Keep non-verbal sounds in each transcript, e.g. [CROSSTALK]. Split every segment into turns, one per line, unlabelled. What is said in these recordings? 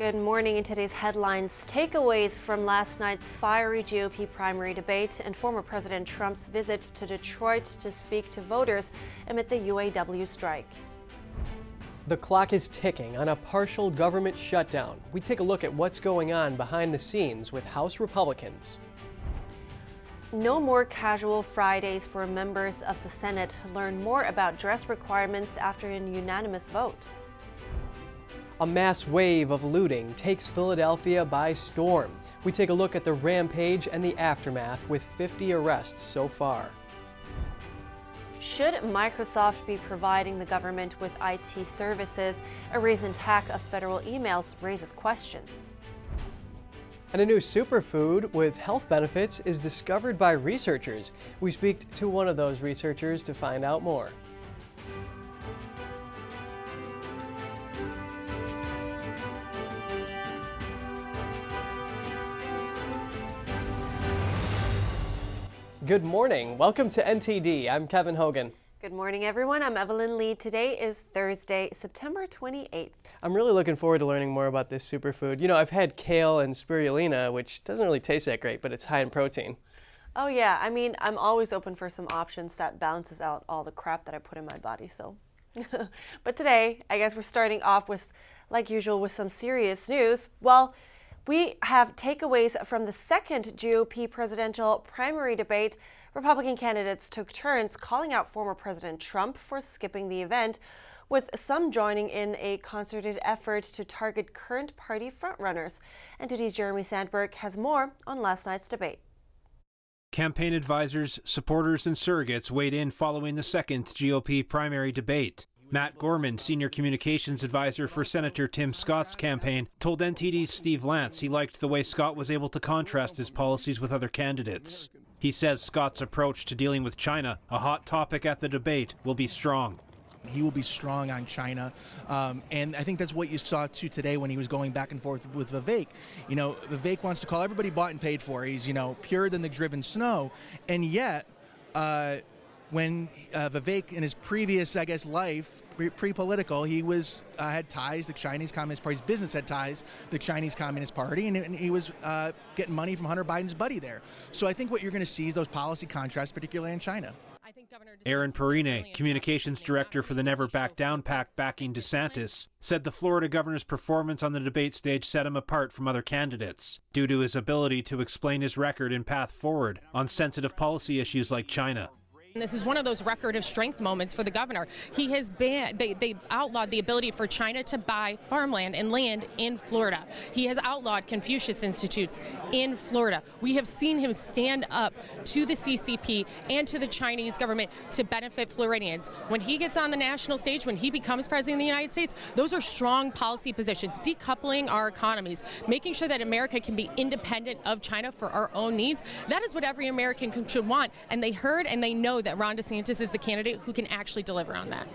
Good morning. In today's headlines, takeaways from last night's fiery GOP primary debate and former President Trump's visit to Detroit to speak to voters amid the UAW strike.
The clock is ticking on a partial government shutdown. We take a look at what's going on behind the scenes with House Republicans.
No more casual Fridays for members of the Senate. Learn more about dress requirements after a unanimous vote.
A mass wave of looting takes Philadelphia by storm. We take a look at the rampage and the aftermath with 50 arrests so far.
Should Microsoft be providing the government with IT services? A recent hack of federal emails raises questions.
And a new superfood with health benefits is discovered by researchers. We speak to one of those researchers to find out more. Good morning. Welcome to NTD. I'm Kevin Hogan.
Good morning, everyone. I'm Evelyn Lee. Today is Thursday, September 28th.
I'm really looking forward to learning more about this superfood. You know, I've had kale and spirulina, which doesn't really taste that great, but it's high in protein.
Oh, yeah. I mean, I'm always open for some options that balances out all the crap that I put in my body, so. [LAUGHS] but today, I guess we're starting off with, like usual, with some serious news. Well, we have takeaways from the second GOP presidential primary debate. Republican candidates took turns calling out former President Trump for skipping the event, with some joining in a concerted effort to target current party frontrunners. NTD's Jeremy Sandberg has more on last night's debate.
Campaign advisors, supporters, and surrogates weighed in following the second GOP primary debate. Matt Gorman, senior communications advisor for Senator Tim Scott's campaign, told NTD's Steve Lance he liked the way Scott was able to contrast his policies with other candidates. He says Scott's approach to dealing with China, a hot topic at the debate, will be strong.
He will be strong on China. Um, and I think that's what you saw too today when he was going back and forth with Vivek. You know, Vivek wants to call everybody bought and paid for. He's, you know, purer than the driven snow. And yet, uh, when uh, Vivek, in his previous, I guess, life, pre-political, he was uh, had ties. The Chinese Communist Party's business had ties. The Chinese Communist Party, and, and he was uh, getting money from Hunter Biden's buddy there. So I think what you're going to see is those policy contrasts, particularly in China.
Erin Perrine, communications director for the Never Back Down PAC backing DeSantis, said the Florida governor's performance on the debate stage set him apart from other candidates due to his ability to explain his record and path forward on sensitive policy issues like China.
This is one of those record of strength moments for the governor. He has been, they, they outlawed the ability for China to buy farmland and land in Florida. He has outlawed Confucius Institutes in Florida. We have seen him stand up to the CCP and to the Chinese government to benefit Floridians. When he gets on the national stage, when he becomes president of the United States, those are strong policy positions, decoupling our economies, making sure that America can be independent of China for our own needs. That is what every American should want. And they heard and they know that Ron DeSantis is the candidate who can actually deliver on that.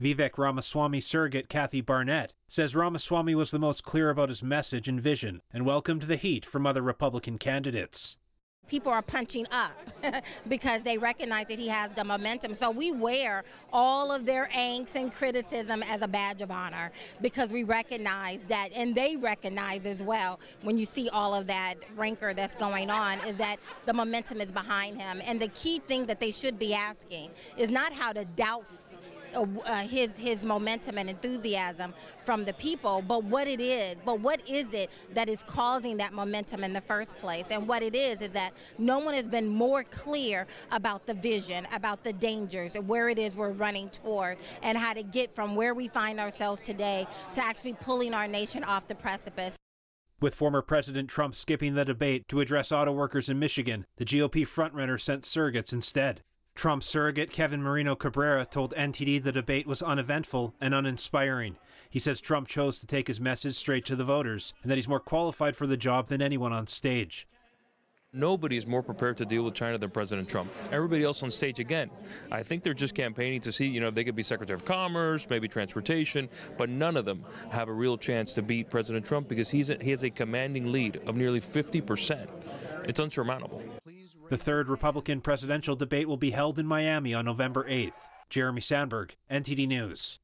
Vivek Ramaswamy surrogate Kathy Barnette says Ramaswamy was the most clear about his message and vision and welcomed the heat from other Republican candidates
people are punching up [LAUGHS] because they recognize that he has the momentum. So we wear all of their angst and criticism as a badge of honor because we recognize that, and they recognize as well when you see all of that rancor that's going on, is that the momentum is behind him. And the key thing that they should be asking is not how to douse uh, his his momentum and enthusiasm from the people, but what it is, but what is it that is causing that momentum in the first place? And what it is is that no one has been more clear about the vision, about the dangers, and where it is we're running toward, and how to get from where we find ourselves today to actually pulling our nation off the precipice.
With former President Trump skipping the debate to address auto workers in Michigan, the GOP frontrunner sent surrogates instead. Trump surrogate Kevin Marino Cabrera told NTD the debate was uneventful and uninspiring. He says Trump chose to take his message straight to the voters and that he's more qualified for the job than anyone on stage.
Nobody is more prepared to deal with China than President Trump. Everybody else on stage, again, I think they're just campaigning to see, you know, if they could be Secretary of Commerce, maybe Transportation, but none of them have a real chance to beat President Trump because he's a, he has a commanding lead of nearly 50 percent. It's unsurmountable.
The third Republican presidential debate will be held in Miami on November 8th. Jeremy Sandberg, NTD News.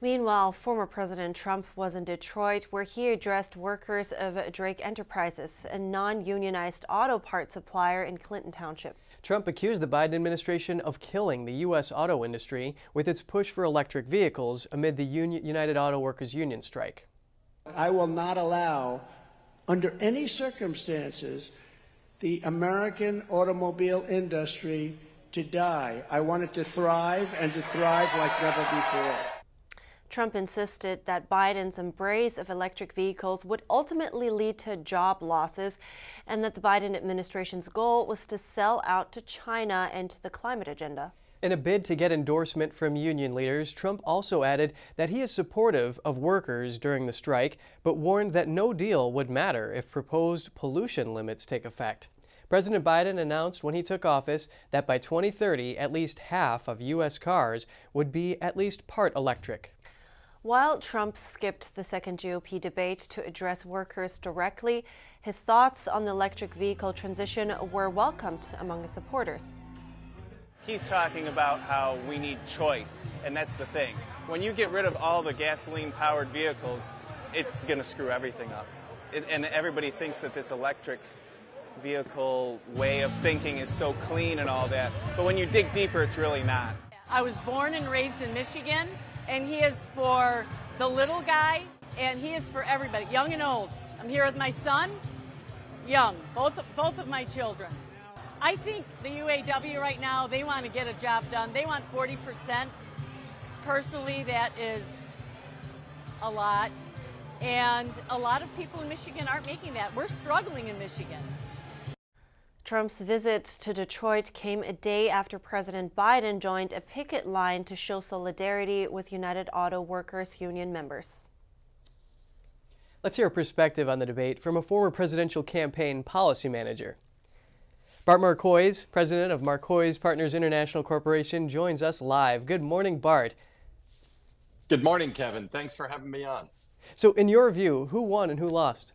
Meanwhile, former President Trump was in Detroit where he addressed workers of Drake Enterprises, a non unionized auto part supplier in Clinton Township.
Trump accused the Biden administration of killing the U.S. auto industry with its push for electric vehicles amid the Union, United Auto Workers Union strike.
I will not allow, under any circumstances, the American automobile industry to die. I want it to thrive and to thrive like never before.
Trump insisted that Biden's embrace of electric vehicles would ultimately lead to job losses and that the Biden administration's goal was to sell out to China and to the climate agenda.
In a bid to get endorsement from union leaders, Trump also added that he is supportive of workers during the strike, but warned that no deal would matter if proposed pollution limits take effect. President Biden announced when he took office that by 2030, at least half of U.S. cars would be at least part electric.
While Trump skipped the second GOP debate to address workers directly, his thoughts on the electric vehicle transition were welcomed among his supporters.
He's talking about how we need choice, and that's the thing. When you get rid of all the gasoline powered vehicles, it's going to screw everything up. It, and everybody thinks that this electric vehicle way of thinking is so clean and all that. But when you dig deeper, it's really not.
I was born and raised in Michigan and he is for the little guy, and he is for everybody, young and old. I'm here with my son, young, both both of my children. I think the UAW right now they want to get a job done. They want 40%. Personally, that is a lot. And a lot of people in Michigan aren't making that. We're struggling in Michigan.
Trump's visit to Detroit came a day after President Biden joined a picket line to show solidarity with United Auto Workers Union members.
Let's hear a perspective on the debate from a former presidential campaign policy manager. Bart Marcois, president of Marcois Partners International Corporation, joins us live. Good morning, Bart.
Good morning, Kevin. Thanks for having me on.
So, in your view, who won and who lost?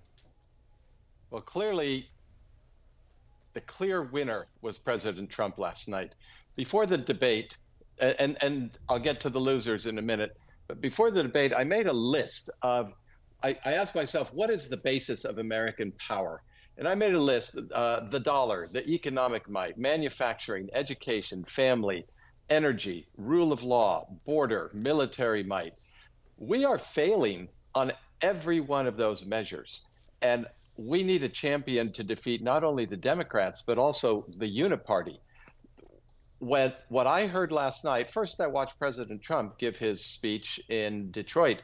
Well, clearly, the clear winner was President Trump last night. Before the debate, and, and I'll get to the losers in a minute, but before the debate, I made a list of, I, I asked myself, what is the basis of American power? And I made a list uh, the dollar, the economic might, manufacturing, education, family, energy, rule of law, border, military might. We are failing on every one of those measures. And we need a champion to defeat not only the Democrats, but also the Uniparty. When, what I heard last night, first I watched President Trump give his speech in Detroit.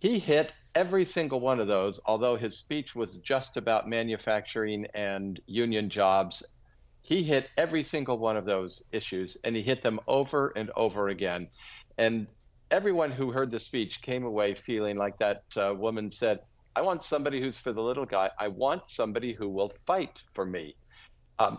He hit every single one of those, although his speech was just about manufacturing and union jobs. He hit every single one of those issues, and he hit them over and over again. And everyone who heard the speech came away feeling like that uh, woman said, I want somebody who's for the little guy. I want somebody who will fight for me. Um,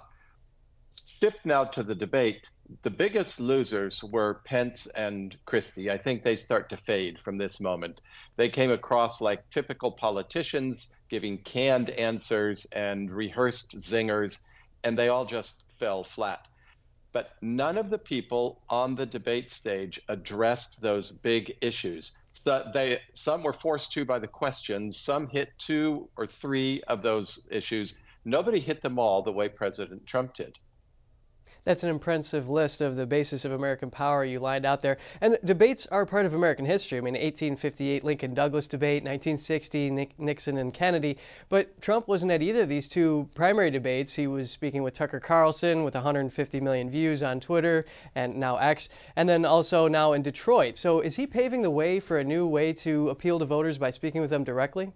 shift now to the debate. The biggest losers were Pence and Christie. I think they start to fade from this moment. They came across like typical politicians, giving canned answers and rehearsed zingers, and they all just fell flat. But none of the people on the debate stage addressed those big issues. So they some were forced to by the questions. Some hit two or three of those issues. Nobody hit them all the way President Trump did.
That's an impressive list of the basis of American power you lined out there. And debates are part of American history. I mean, 1858 Lincoln Douglas debate, 1960 Nixon and Kennedy. But Trump wasn't at either of these two primary debates. He was speaking with Tucker Carlson with 150 million views on Twitter and now X, and then also now in Detroit. So is he paving the way for a new way to appeal to voters by speaking with them directly?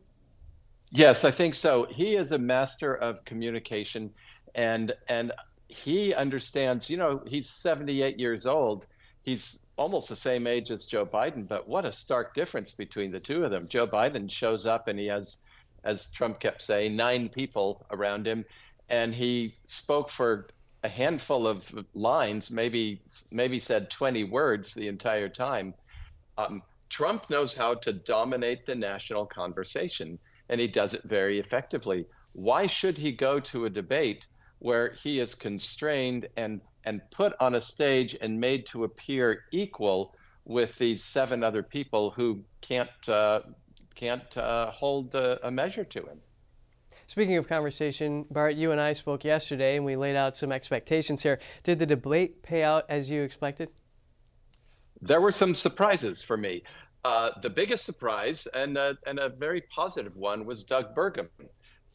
Yes, I think so. He is a master of communication and and he understands, you know, he's 78 years old. He's almost the same age as Joe Biden, but what a stark difference between the two of them. Joe Biden shows up and he has, as Trump kept saying, nine people around him, and he spoke for a handful of lines, maybe maybe said 20 words the entire time. Um, Trump knows how to dominate the national conversation, and he does it very effectively. Why should he go to a debate where he is constrained and and put on a stage and made to appear equal with these seven other people who can't uh, can't uh, hold a, a measure to him.
Speaking of conversation, Bart, you and I spoke yesterday and we laid out some expectations here. Did the debate pay out as you expected?
There were some surprises for me. Uh, the biggest surprise, and, uh, and a very positive one, was Doug Burgum.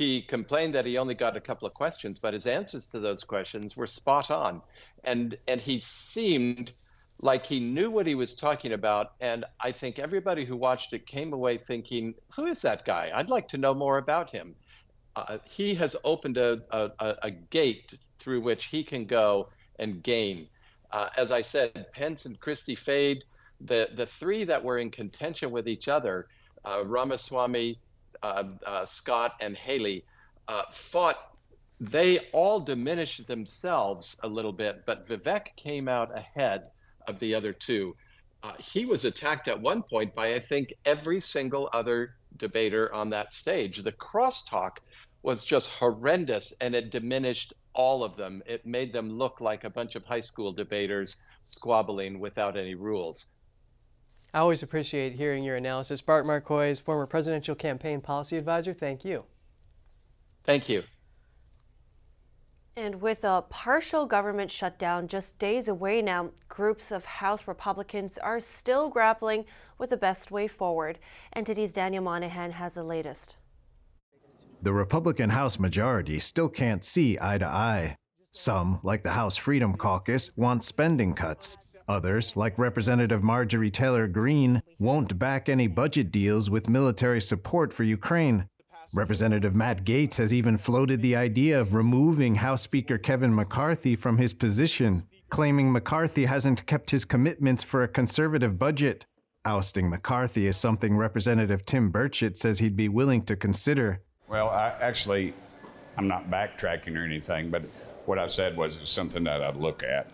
He complained that he only got a couple of questions, but his answers to those questions were spot on. And, and he seemed like he knew what he was talking about. And I think everybody who watched it came away thinking, who is that guy? I'd like to know more about him. Uh, he has opened a, a, a, gate through which he can go and gain. Uh, as I said, Pence and Christie Fade, the, the three that were in contention with each other, uh, Ramaswamy, Um, uh, Scott, and Haley, uh, fought. They all diminished themselves a little bit, but Vivek came out ahead of the other two. Uh, he was attacked at one point by, I think, every single other debater on that stage. The crosstalk was just horrendous and it diminished all of them. It made them look like a bunch of high school debaters squabbling without any rules.
I always appreciate hearing your analysis. Bart Marcois, former presidential campaign policy advisor, thank you.
Thank you.
And with a partial government shutdown just days away now, groups of House Republicans are still grappling with the best way forward. NTD's Daniel Monahan has the latest.
The Republican House majority still can't see eye to eye. Some, like the House Freedom Caucus, want spending cuts. Others, like Representative Marjorie Taylor Greene, won't back any budget deals with military support for Ukraine. Representative Matt Gaetz has even floated the idea of removing House Speaker Kevin McCarthy from his position, claiming McCarthy hasn't kept his commitments for a conservative budget. Ousting McCarthy is something Representative Tim Burchett says he'd be willing to consider.
Well, I, actually, I'm not backtracking or anything, but what I said was something that I'd look at.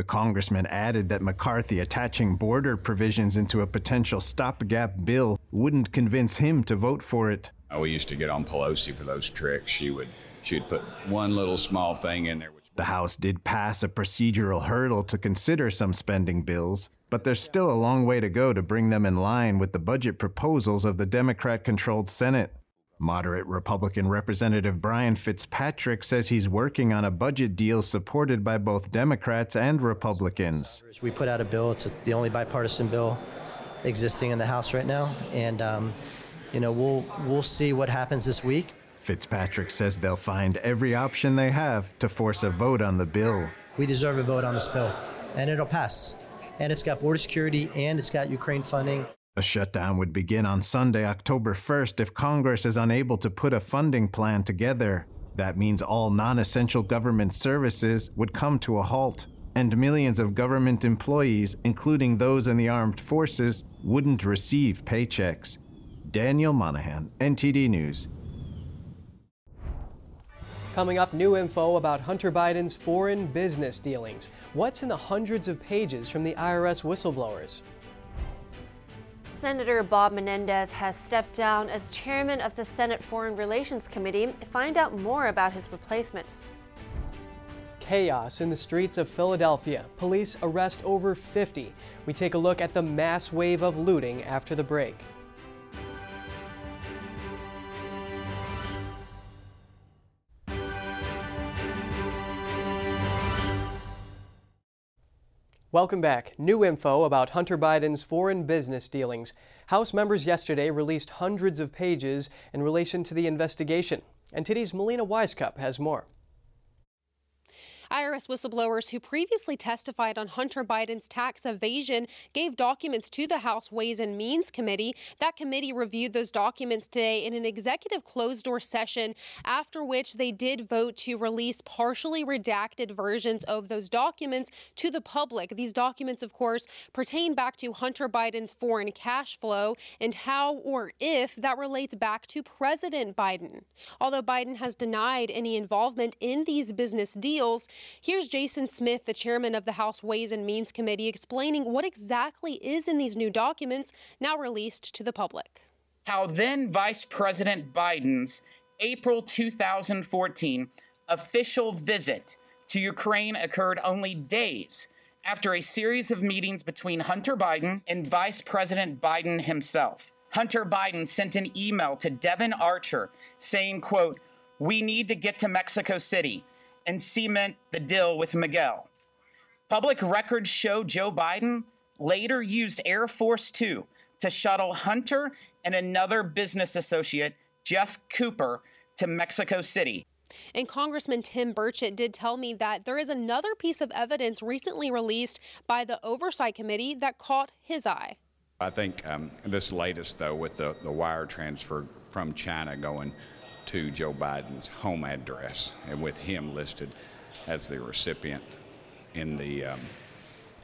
The congressman added that McCarthy attaching border provisions into a potential stopgap bill wouldn't convince him to vote for it.
We used to get on Pelosi for those tricks. She would she'd put one little small thing in there.
The House did pass a procedural hurdle to consider some spending bills, but there's still a long way to go to bring them in line with the budget proposals of the Democrat controlled Senate. Moderate Republican Representative Brian Fitzpatrick says he's working on a budget deal supported by both Democrats and Republicans.
We put out a bill, it's the only bipartisan bill existing in the House right now, and um, you know we'll we'll see what happens this week.
Fitzpatrick says they'll find every option they have to force a vote on the bill.
We deserve a vote on this bill, and it'll pass. And it's got border security and it's got Ukraine funding.
A shutdown would begin on Sunday, October 1st, if Congress is unable to put a funding plan together. That means all non essential government services would come to a halt, and millions of government employees, including those in the armed forces, wouldn't receive paychecks. Daniel Monahan, NTD News.
Coming up, new info about Hunter Biden's foreign business dealings. What's in the hundreds of pages from the IRS whistleblowers?
Senator Bob Menendez has stepped down as chairman of the Senate Foreign Relations Committee. Find out more about his replacement.
Chaos in the streets of Philadelphia. Police arrest over 50. We take a look at the mass wave of looting after the break. Welcome back. New info about Hunter Biden's foreign business dealings. House members yesterday released hundreds of pages in relation to the investigation. NTD's Melina Wisecup has more.
IRS whistleblowers who previously testified on Hunter Biden's tax evasion gave documents to the House Ways and Means Committee. That committee reviewed those documents today in an executive closed door session, after which they did vote to release partially redacted versions of those documents to the public. These documents, of course, pertain back to Hunter Biden's foreign cash flow and how or if that relates back to President Biden. Although Biden has denied any involvement in these business deals, Here's Jason Smith, the chairman of the House Ways and Means Committee, explaining what exactly is in these new documents now released to the public.
How then Vice President Biden's April 2014 official visit to Ukraine occurred only days after a series of meetings between Hunter Biden and Vice President Biden himself. Hunter Biden sent an email to Devon Archer saying, quote, "We need to get to Mexico City and cement the deal with Miguel." Public records show Joe Biden later used Air Force 2 to shuttle Hunter and another business associate, Jeff Cooper, to Mexico City.
And Congressman Tim Burchett did tell me that there is another piece of evidence recently released by the Oversight Committee that caught his eye.
I think um, this latest, though, with the, the wire transfer from China going to Joe Biden's home address and with him listed as the recipient in the um,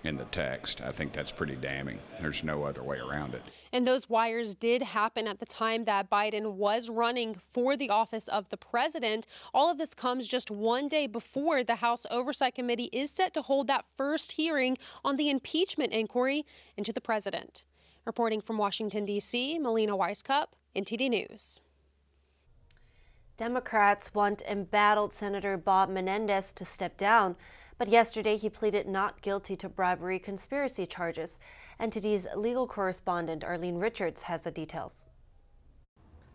in the text. I think that's pretty damning. There's no other way around it.
And those wires did happen at the time that Biden was running for the office of the president. All of this comes just one day before the House Oversight Committee is set to hold that first hearing on the impeachment inquiry into the president. Reporting from Washington, D.C., Melina Wisecup, NTD News.
Democrats want embattled Senator Bob Menendez to step down. But yesterday he pleaded not guilty to bribery conspiracy charges. NTD's legal correspondent Arlene Richards has the details.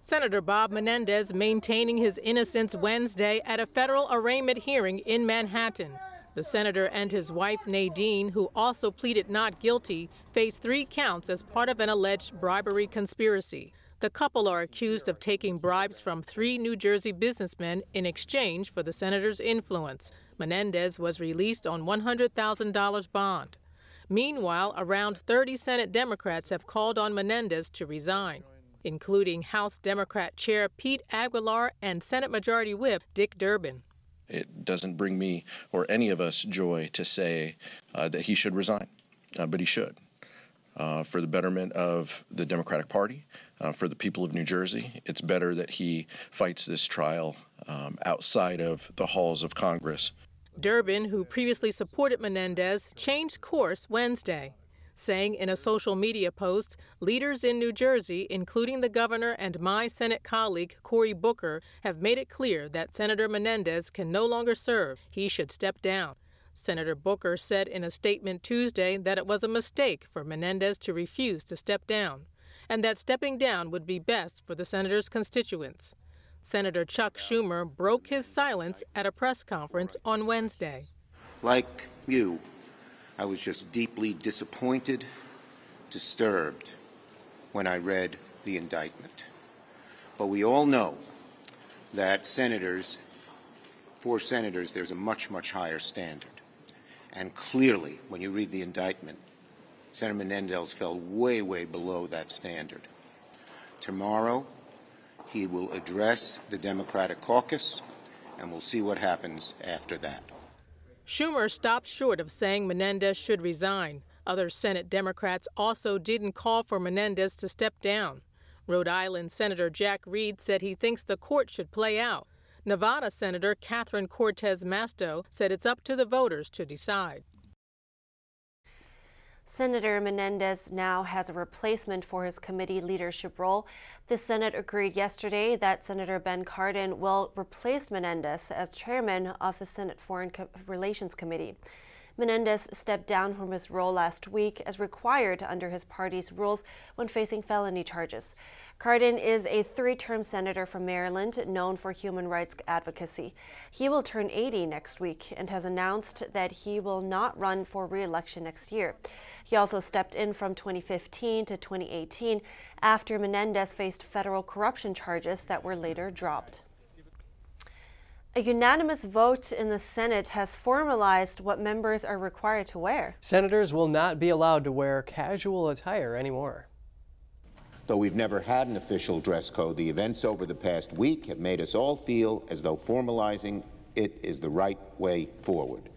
Senator Bob Menendez maintaining his innocence Wednesday at a federal arraignment hearing in Manhattan. The senator and his wife Nadine, who also pleaded not guilty, face three counts as part of an alleged bribery conspiracy. The couple are accused of taking bribes from three New Jersey businessmen in exchange for the senator's influence. Menendez was released on $100,000 bond. Meanwhile, around 30 Senate Democrats have called on Menendez to resign, including House Democrat Chair Pete Aguilar and Senate Majority Whip Dick Durbin.
It doesn't bring me or any of us joy to say uh, that he should resign, uh, but he should. Uh, for the betterment of the Democratic Party, uh, for the people of New Jersey, it's better that he fights this trial um, outside of the halls of Congress
Durbin, who previously supported Menendez, changed course Wednesday, saying in a social media post leaders in New Jersey, including the governor and my Senate colleague Cory Booker, have made it clear that Senator Menendez can no longer serve. He should step down. Senator Booker said in a statement Tuesday that it was a mistake for Menendez to refuse to step down, and that stepping down would be best for the senator's constituents. Senator Chuck Schumer broke his silence at a press conference on Wednesday.
Like you, I was just deeply disappointed, disturbed when I read the indictment. But we all know that senators, for senators, there's a much, much higher standard. And clearly, when you read the indictment, Senator Menendez fell way, way below that standard. Tomorrow, he will address the Democratic caucus, and we'll see what happens after that.
Schumer stopped short of saying Menendez should resign. Other Senate Democrats also didn't call for Menendez to step down. Rhode Island Senator Jack Reed said he thinks the court should play out. Nevada Senator Catherine Cortez Masto said it's up to the voters to decide.
Senator Menendez now has a replacement for his committee leadership role. The Senate agreed yesterday that Senator Ben Cardin will replace Menendez as chairman of the Senate Foreign Co Relations Committee. Menendez stepped down from his role last week as required under his party's rules when facing felony charges. Cardin is a three term senator from Maryland known for human rights advocacy. He will turn 80 next week and has announced that he will not run for re election next year. He also stepped in from 2015 to 2018 after Menendez faced federal corruption charges that were later dropped. A unanimous vote in the Senate has formalized what members are required to wear.
Senators will not be allowed to wear casual attire anymore.
Though we've never had an official dress code, the events over the past week have made us all feel as though formalizing it is the right way forward.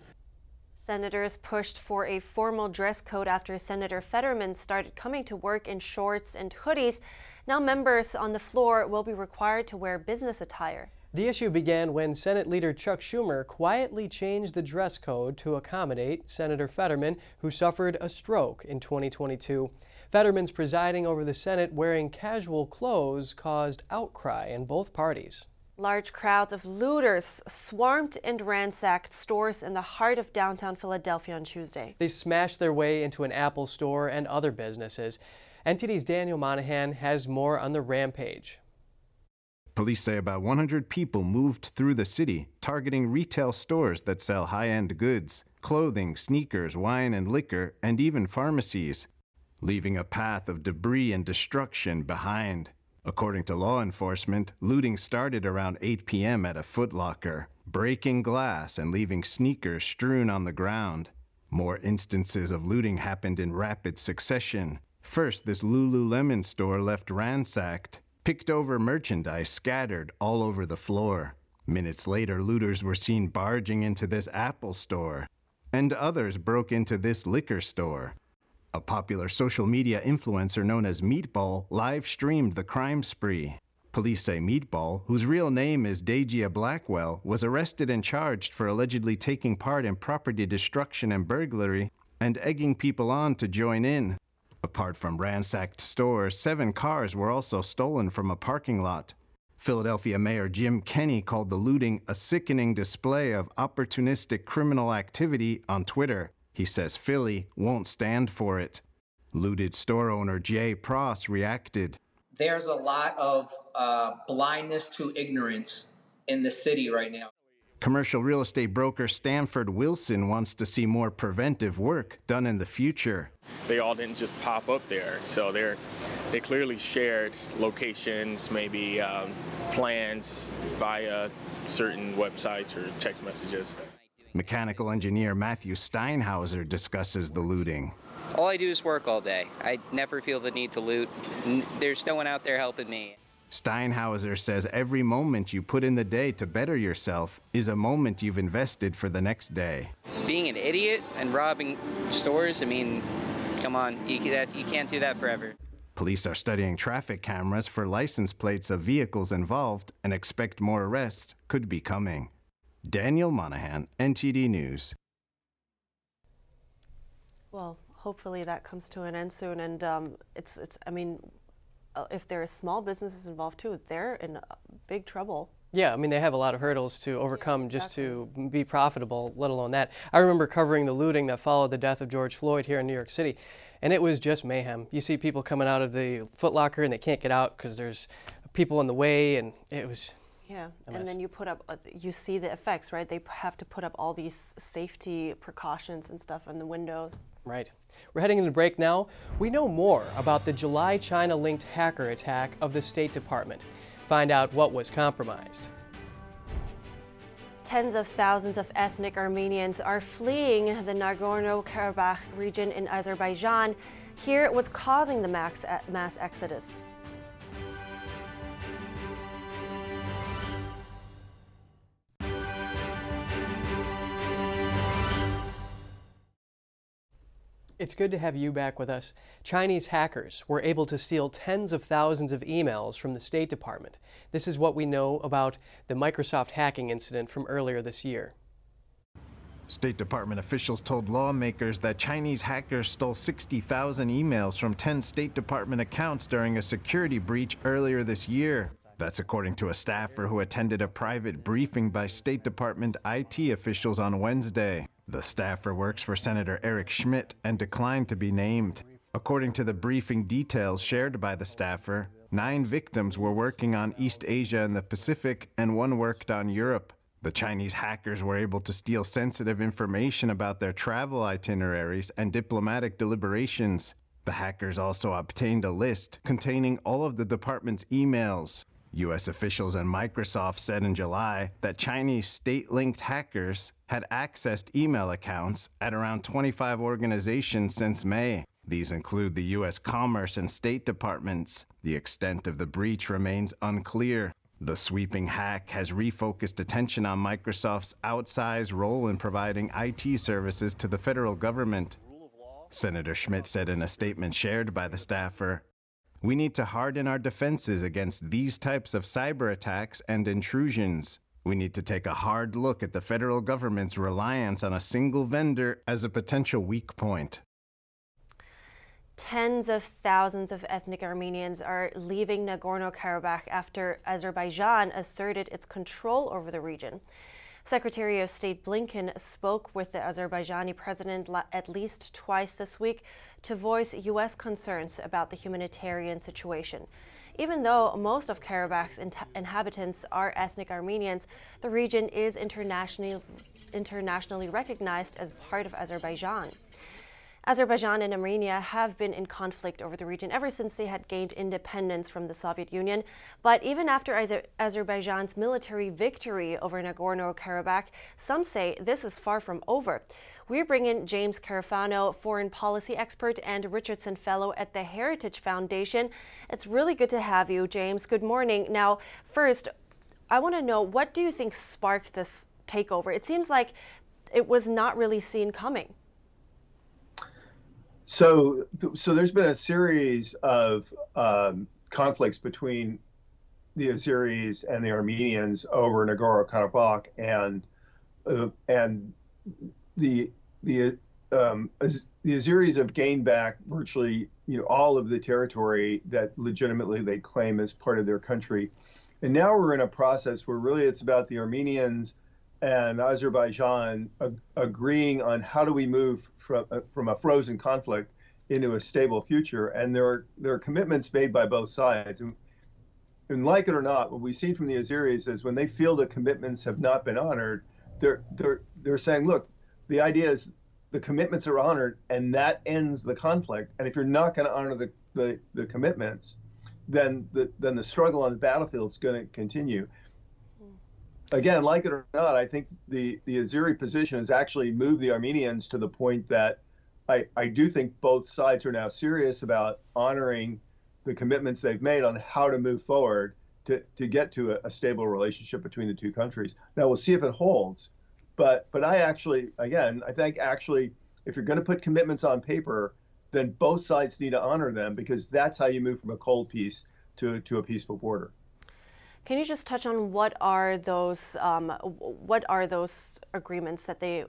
Senators pushed for a formal dress code after Senator Fetterman started coming to work in shorts and hoodies. Now, members on the floor will be required to wear business attire.
The issue began when Senate Leader Chuck Schumer quietly changed the dress code to accommodate Senator Fetterman, who suffered a stroke in 2022. Fetterman's presiding over the Senate wearing casual clothes caused outcry in both parties.
Large crowds of looters swarmed and ransacked stores in the heart of downtown Philadelphia on Tuesday.
They smashed their way into an Apple store and other businesses. NTD's Daniel Monahan has more on the rampage.
Police say about 100 people moved through the city, targeting retail stores that sell high end goods, clothing, sneakers, wine and liquor, and even pharmacies, leaving a path of debris and destruction behind. According to law enforcement, looting started around 8 p.m. at a Footlocker, breaking glass and leaving sneakers strewn on the ground. More instances of looting happened in rapid succession. First, this Lululemon store left ransacked, picked over merchandise scattered all over the floor. Minutes later, looters were seen barging into this Apple store, and others broke into this liquor store. A popular social media influencer known as Meatball live streamed the crime spree. Police say Meatball, whose real name is Dayjia Blackwell, was arrested and charged for allegedly taking part in property destruction and burglary and egging people on to join in. Apart from ransacked stores, seven cars were also stolen from a parking lot. Philadelphia Mayor Jim Kenney called the looting a sickening display of opportunistic criminal activity on Twitter. He says Philly won't stand for it. Looted store owner Jay Pross reacted.
There's a lot of uh, blindness to ignorance in the city right now.
Commercial real estate broker Stanford Wilson wants to see more preventive work done in the future.
They all didn't just pop up there, so they're they clearly shared locations, maybe um, plans via certain websites or text messages.
Mechanical engineer Matthew Steinhauser discusses the looting.
All I do is work all day. I never feel the need to loot. There's no one out there helping me.
Steinhauser says every moment you put in the day to better yourself is a moment you've invested for the next day.
Being an idiot and robbing stores, I mean, come on, you, that, you can't do that forever.
Police are studying traffic cameras for license plates of vehicles involved and expect more arrests could be coming. Daniel Monahan, NTD News.
Well, hopefully that comes to an end soon. And um, it's, it's, I mean, if there are small businesses involved too, they're in uh, big trouble.
Yeah, I mean, they have a lot of hurdles to overcome just to be profitable, let alone that. I remember covering the looting that followed the death of George Floyd here in New York City, and it was just mayhem. You see people coming out of the Footlocker and they can't get out because there's people in the way, and it was.
Yeah, and then you put up, uh, you see the effects, right? They p- have to put up all these safety precautions and stuff on the windows.
Right. We're heading into break now. We know more about the July China linked hacker attack of the State Department. Find out what was compromised.
Tens of thousands of ethnic Armenians are fleeing the Nagorno Karabakh region in Azerbaijan. Here, what's causing the max, uh, mass exodus?
It's good to have you back with us. Chinese hackers were able to steal tens of thousands of emails from the State Department. This is what we know about the Microsoft hacking incident from earlier this year.
State Department officials told lawmakers that Chinese hackers stole 60,000 emails from 10 State Department accounts during a security breach earlier this year. That's according to a staffer who attended a private briefing by State Department IT officials on Wednesday. The staffer works for Senator Eric Schmitt and declined to be named. According to the briefing details shared by the staffer, nine victims were working on East Asia and the Pacific, and one worked on Europe. The Chinese hackers were able to steal sensitive information about their travel itineraries and diplomatic deliberations. The hackers also obtained a list containing all of the department's emails. U.S. officials and Microsoft said in July that Chinese state linked hackers had accessed email accounts at around 25 organizations since May. These include the U.S. Commerce and State Departments. The extent of the breach remains unclear. The sweeping hack has refocused attention on Microsoft's outsized role in providing IT services to the federal government. Senator Schmitt said in a statement shared by the staffer We need to harden our defenses against these types of cyber attacks and intrusions. We need to take a hard look at the federal government's reliance on a single vendor as a potential weak point.
Tens of thousands of ethnic Armenians are leaving Nagorno Karabakh after Azerbaijan asserted its control over the region. Secretary of State Blinken spoke with the Azerbaijani president at least twice this week to voice U.S. concerns about the humanitarian situation. Even though most of Karabakh's inhabitants are ethnic Armenians, the region is internationally, internationally recognized as part of Azerbaijan. Azerbaijan and Armenia have been in conflict over the region ever since they had gained independence from the Soviet Union. But even after Azer- Azerbaijan's military victory over Nagorno Karabakh, some say this is far from over. We bring in James Carafano, foreign policy expert and Richardson Fellow at the Heritage Foundation. It's really good to have you, James. Good morning. Now, first, I want to know what do you think sparked this takeover? It seems like it was not really seen coming.
So, so there's been a series of um, conflicts between the Azeris and the Armenians over Nagorno Karabakh, and uh, and the the um, the Azeris have gained back virtually you know all of the territory that legitimately they claim as part of their country, and now we're in a process where really it's about the Armenians and Azerbaijan ag- agreeing on how do we move from uh, from a frozen conflict into a stable future. And there are there are commitments made by both sides. And, and like it or not, what we've seen from the Azeris is when they feel the commitments have not been honored, they're they're they're saying, look, the idea is the commitments are honored and that ends the conflict. And if you're not going to honor the, the, the commitments, then the then the struggle on the battlefield is going to continue again, like it or not, I think the the Azeri position has actually moved the Armenians to the point that I, I do think both sides are now serious about honoring the commitments they've made on how to move forward to, to get to a, a stable relationship between the two countries. Now we'll see if it holds, but but I actually again I think actually if you're going to put commitments on paper, then both sides need to honor them because that's how you move from a cold peace to to a peaceful border.
Can you just touch on what are those um, what are those agreements that they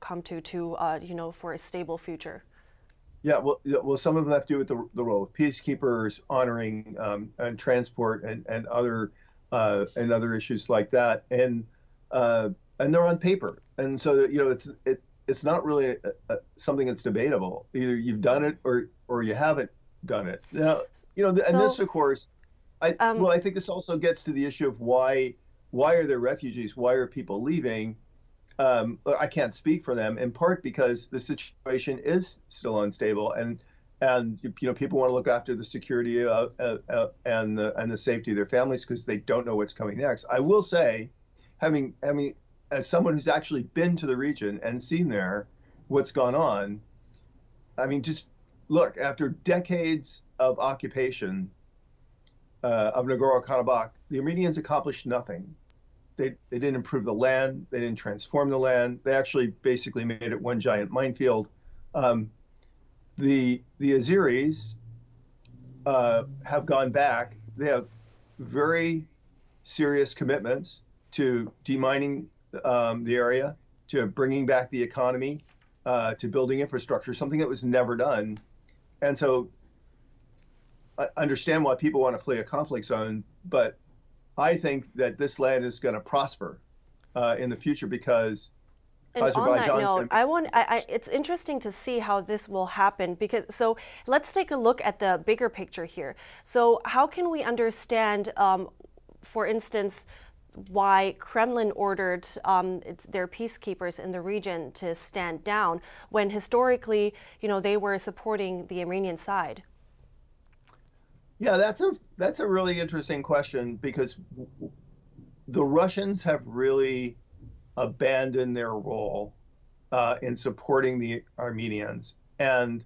come to to uh, you know for a stable future?
Yeah, well, well, some of them have to do with the, the role of peacekeepers, honoring um, and transport, and and other uh, and other issues like that, and uh, and they're on paper, and so you know it's it it's not really a, a, something that's debatable. Either you've done it or or you haven't done it. Now, you know, and so, this of course I, um, well, I think this also gets to the issue of why why are there refugees? Why are people leaving? Um, I can't speak for them, in part because the situation is still unstable, and and you know people want to look after the security uh, uh, uh, and the and the safety of their families because they don't know what's coming next. I will say, having having as someone who's actually been to the region and seen there what's gone on, I mean, just look after decades of occupation uh, of Nagorno Karabakh, the Armenians accomplished nothing. They, they didn't improve the land, they didn't transform the land, they actually basically made it one giant minefield. Um, the, the Azeris uh, have gone back, they have very serious commitments to demining um, the area, to bringing back the economy, uh, to building infrastructure, something that was never done. And so understand why people want to flee a conflict zone, but I think that this land is going to prosper uh, in the future because.
And on that note, I want I, I, it's interesting to see how this will happen because so let's take a look at the bigger picture here. So how can we understand, um, for instance, why Kremlin ordered um, their peacekeepers in the region to stand down when historically, you know, they were supporting the Armenian side?
Yeah, that's a that's a really interesting question because the Russians have really abandoned their role uh, in supporting the Armenians, and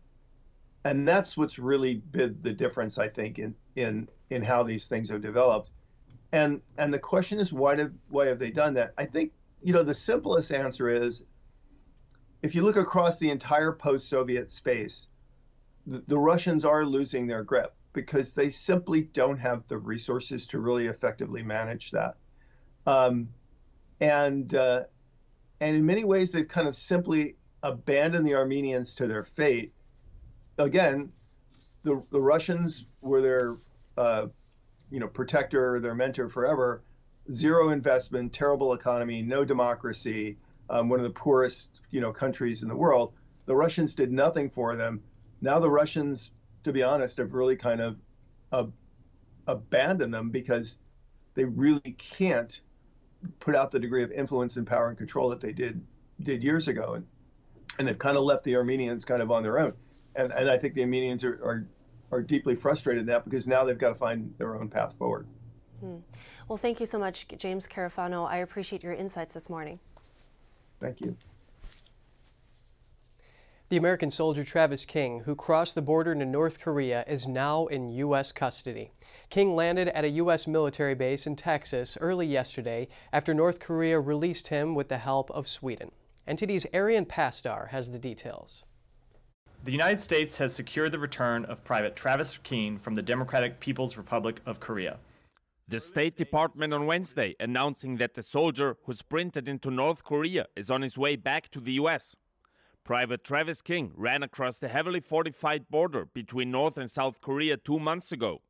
and that's what's really been the difference, I think, in in in how these things have developed. And and the question is, why did why have they done that? I think you know the simplest answer is, if you look across the entire post-Soviet space, the, the Russians are losing their grip because they simply don't have the resources to really effectively manage that. Um, and uh, and in many ways, they've kind of simply abandoned the Armenians to their fate. Again, the, the Russians were their, uh, you know, protector, their mentor forever. Zero investment, terrible economy, no democracy, um, one of the poorest, you know, countries in the world. The Russians did nothing for them. Now the Russians, to be honest, have really kind of uh, abandoned them because they really can't put out the degree of influence and power and control that they did did years ago, and and they've kind of left the Armenians kind of on their own. And and I think the Armenians are are, are deeply frustrated in that because now they've got to find their own path forward.
Hmm. Well, thank you so much, James Carafano. I appreciate your insights this morning.
Thank you.
The American soldier Travis King, who crossed the border into North Korea, is now in U.S. custody. King landed at a U.S. military base in Texas early yesterday after North Korea released him with the help of Sweden. NTD's Arian Pastar has the details.
The United States has secured the return of Private Travis King from the Democratic People's Republic of Korea.
The State Department on Wednesday announcing that the soldier who sprinted into North Korea is on his way back to the U.S. Private Travis King ran across the heavily fortified border between North and South Korea two months ago.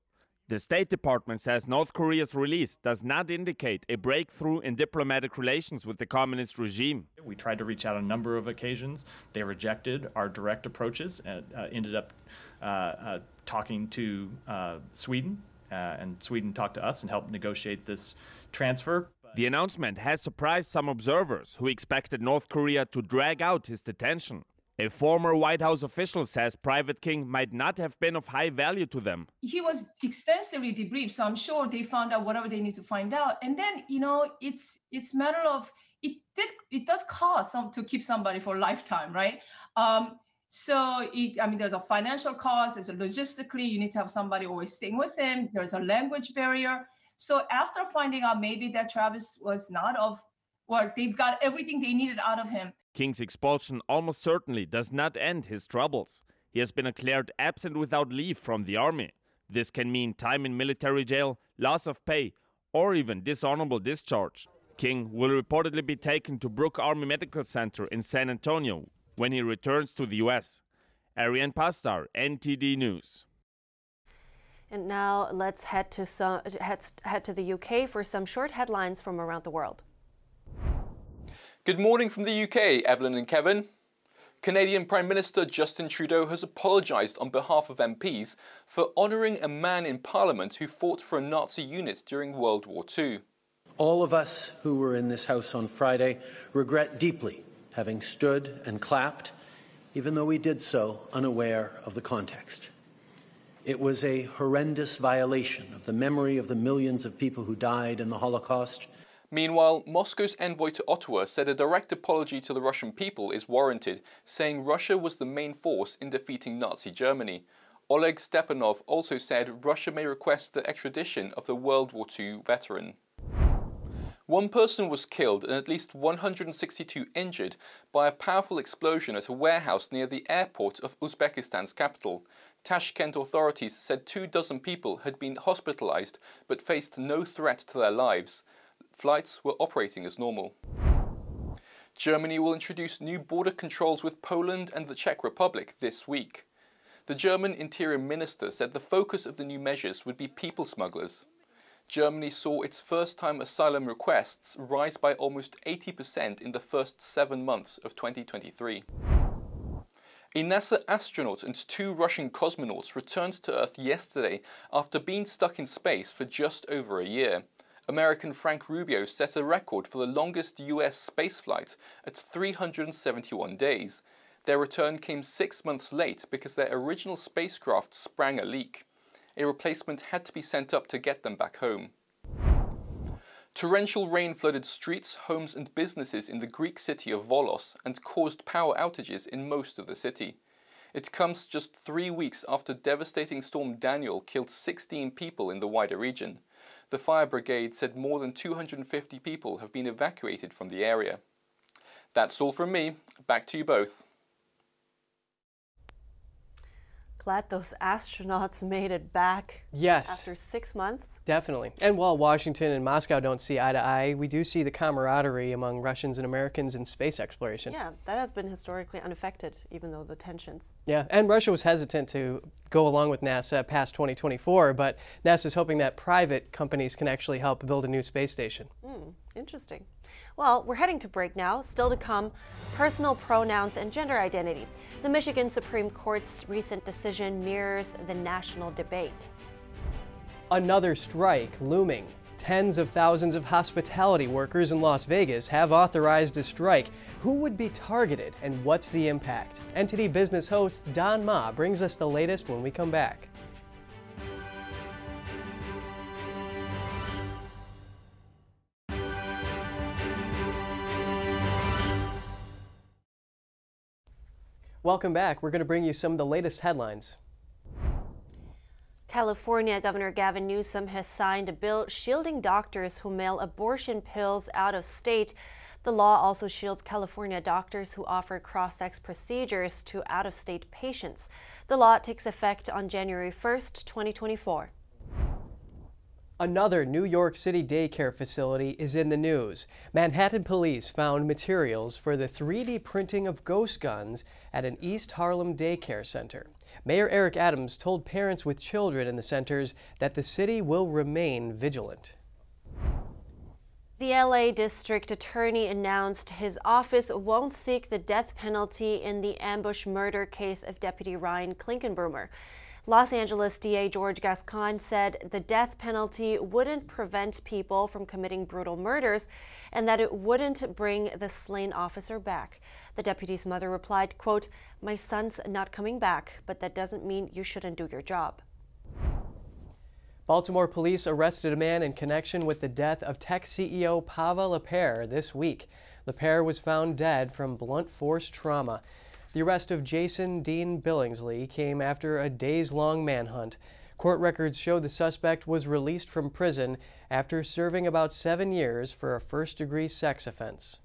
The State Department says North Korea's release does not indicate a breakthrough in diplomatic relations with the communist regime.
We tried to reach out on a number of occasions. They rejected our direct approaches and uh, ended up uh, uh, talking to uh, Sweden, uh, and Sweden talked to us and helped negotiate this transfer.
The announcement has surprised some observers who expected North Korea to drag out his detention. A former White House official says Private King might not have been of high value to them.
He was extensively debriefed, so I'm sure they found out whatever they need to find out. And then, you know, it's it's matter of it did it does cost some to keep somebody for a lifetime, right? Um, so it, I mean, there's a financial cost. There's a logistically, you need to have somebody always staying with him. There's a language barrier. So after finding out maybe that Travis was not of, well, they've got everything they needed out of him.
King's expulsion almost certainly does not end his troubles. He has been declared absent without leave from the army. This can mean time in military jail, loss of pay, or even dishonorable discharge. King will reportedly be taken to Brooke Army Medical Center in San Antonio when he returns to the U.S. Ariane Pastar, NTD News.
And now let's head to some head, head to the UK for some short headlines from around the world.
Good morning from the UK, Evelyn and Kevin. Canadian Prime Minister Justin Trudeau has apologised on behalf of MPs for honouring a man in Parliament who fought for a Nazi unit during World War II.
All of us who were in this House on Friday regret deeply having stood and clapped, even though we did so unaware of the context. It was a horrendous violation of the memory of the millions of people who died in the Holocaust.
Meanwhile, Moscow's envoy to Ottawa said a direct apology to the Russian people is warranted, saying Russia was the main force in defeating Nazi Germany. Oleg Stepanov also said Russia may request the extradition of the World War II veteran. One person was killed and at least 162 injured by a powerful explosion at a warehouse near the airport of Uzbekistan's capital. Tashkent authorities said two dozen people had been hospitalized but faced no threat to their lives. Flights were operating as normal. Germany will introduce new border controls with Poland and the Czech Republic this week. The German Interior Minister said the focus of the new measures would be people smugglers. Germany saw its first time asylum requests rise by almost 80% in the first seven months of 2023. A NASA astronaut and two Russian cosmonauts returned to Earth yesterday after being stuck in space for just over a year. American Frank Rubio set a record for the longest US spaceflight at 371 days. Their return came six months late because their original spacecraft sprang a leak. A replacement had to be sent up to get them back home. Torrential rain flooded streets, homes, and businesses in the Greek city of Volos and caused power outages in most of the city. It comes just three weeks after devastating storm Daniel killed 16 people in the wider region. The fire brigade said more than 250 people have been evacuated from the area. That's all from me. Back to you both.
Glad those astronauts [LAUGHS] made it back.
Yes.
After six months.
Definitely. And while Washington and Moscow don't see eye to eye, we do see the camaraderie among Russians and Americans in space exploration.
Yeah, that has been historically unaffected, even though the tensions.
Yeah, and Russia was hesitant to go along with NASA past 2024, but NASA is hoping that private companies can actually help build a new space station.
Hmm, interesting. Well, we're heading to break now. Still to come personal pronouns and gender identity. The Michigan Supreme Court's recent decision mirrors the national debate.
Another strike looming. Tens of thousands of hospitality workers in Las Vegas have authorized a strike. Who would be targeted and what's the impact? NTD Business host Don Ma brings us the latest when we come back. Welcome back. We're going to bring you some of the latest headlines.
California Governor Gavin Newsom has signed a bill shielding doctors who mail abortion pills out of state. The law also shields California doctors who offer cross sex procedures to out of state patients. The law takes effect on January 1st, 2024.
Another New York City daycare facility is in the news. Manhattan police found materials for the 3D printing of ghost guns at an East Harlem daycare center. Mayor Eric Adams told parents with children in the centers that the city will remain vigilant.
The LA District Attorney announced his office won't seek the death penalty in the ambush murder case of Deputy Ryan Clinkunbroomer. Los Angeles DA George Gascon said the death penalty wouldn't prevent people from committing brutal murders and that it wouldn't bring the slain officer back. The deputy's mother replied, quote, "My son's not coming back, but that doesn't mean you shouldn't do your job."
Baltimore police arrested a man in connection with the death of tech CEO Pava LaPere this week. Lapierre was found dead from blunt force trauma. The arrest of Jason Dean Billingsley came after a days long manhunt. Court records show the suspect was released from prison after serving about seven years for a first degree sex offense.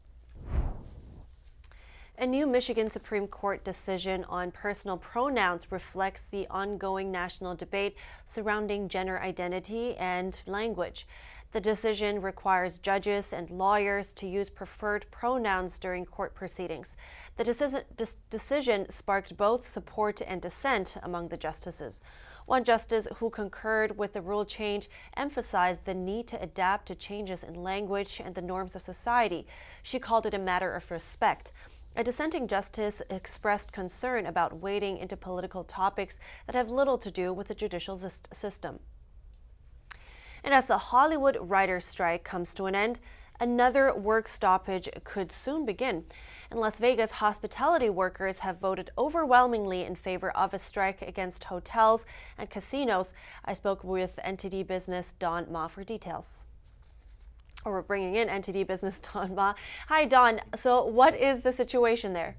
A new Michigan Supreme Court decision on personal pronouns reflects the ongoing national debate surrounding gender identity and language. The decision requires judges and lawyers to use preferred pronouns during court proceedings. The decision, sparked both support and dissent among the justices. One justice who concurred with the rule change emphasized the need to adapt to changes in language and the norms of society. She called it a matter of respect. A dissenting justice expressed concern about wading into political topics that have little to do with the judicial system. And as the Hollywood writers' strike comes to an end, another work stoppage could soon begin. In Las Vegas, hospitality workers have voted overwhelmingly in favor of a strike against hotels and casinos. I spoke with NTD Business Don Ma for details. Or we're bringing in NTD Business [LAUGHS] Don Ma. Hi, Don. So, what is the situation there?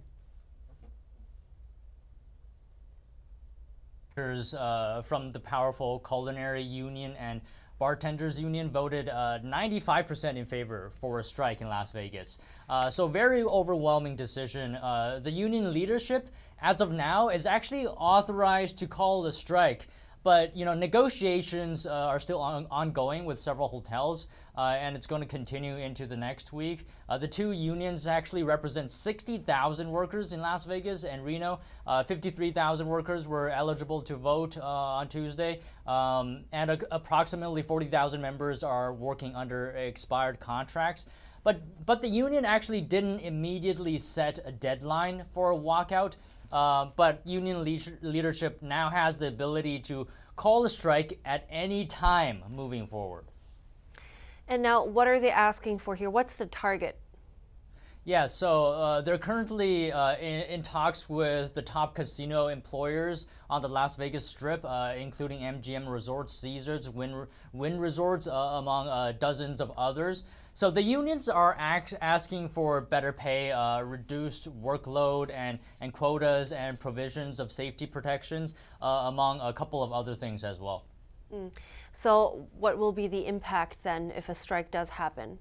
Uh, from the powerful culinary union and Bartenders Union voted 95% uh, in favor for a strike in Las Vegas. Uh, so, very overwhelming decision. Uh, the union leadership, as of now, is actually authorized to call the strike. But you know, negotiations uh, are still on, ongoing with several hotels, uh, and it's going to continue into the next week. Uh, the two unions actually represent 60,000 workers in Las Vegas and Reno. Uh, 53,000 workers were eligible to vote uh, on Tuesday, um, and a- approximately 40,000 members are working under expired contracts. But but the union actually didn't immediately set a deadline for a walkout. Uh, but union le- leadership now has the ability to call a strike at any time moving forward.
And now, what are they asking for here? What's the target?
Yeah, so uh, they're currently uh, in, in, talks with the top casino employers on the Las Vegas Strip, uh, including MGM Resorts, Caesars, Wynn, Wynn Resorts, uh, among uh, dozens of others. So the unions are asking for better pay, uh, reduced workload, and, and quotas and provisions of safety protections, uh, among a couple of other things as well.
Mm. So, what will be the impact then if a strike does happen?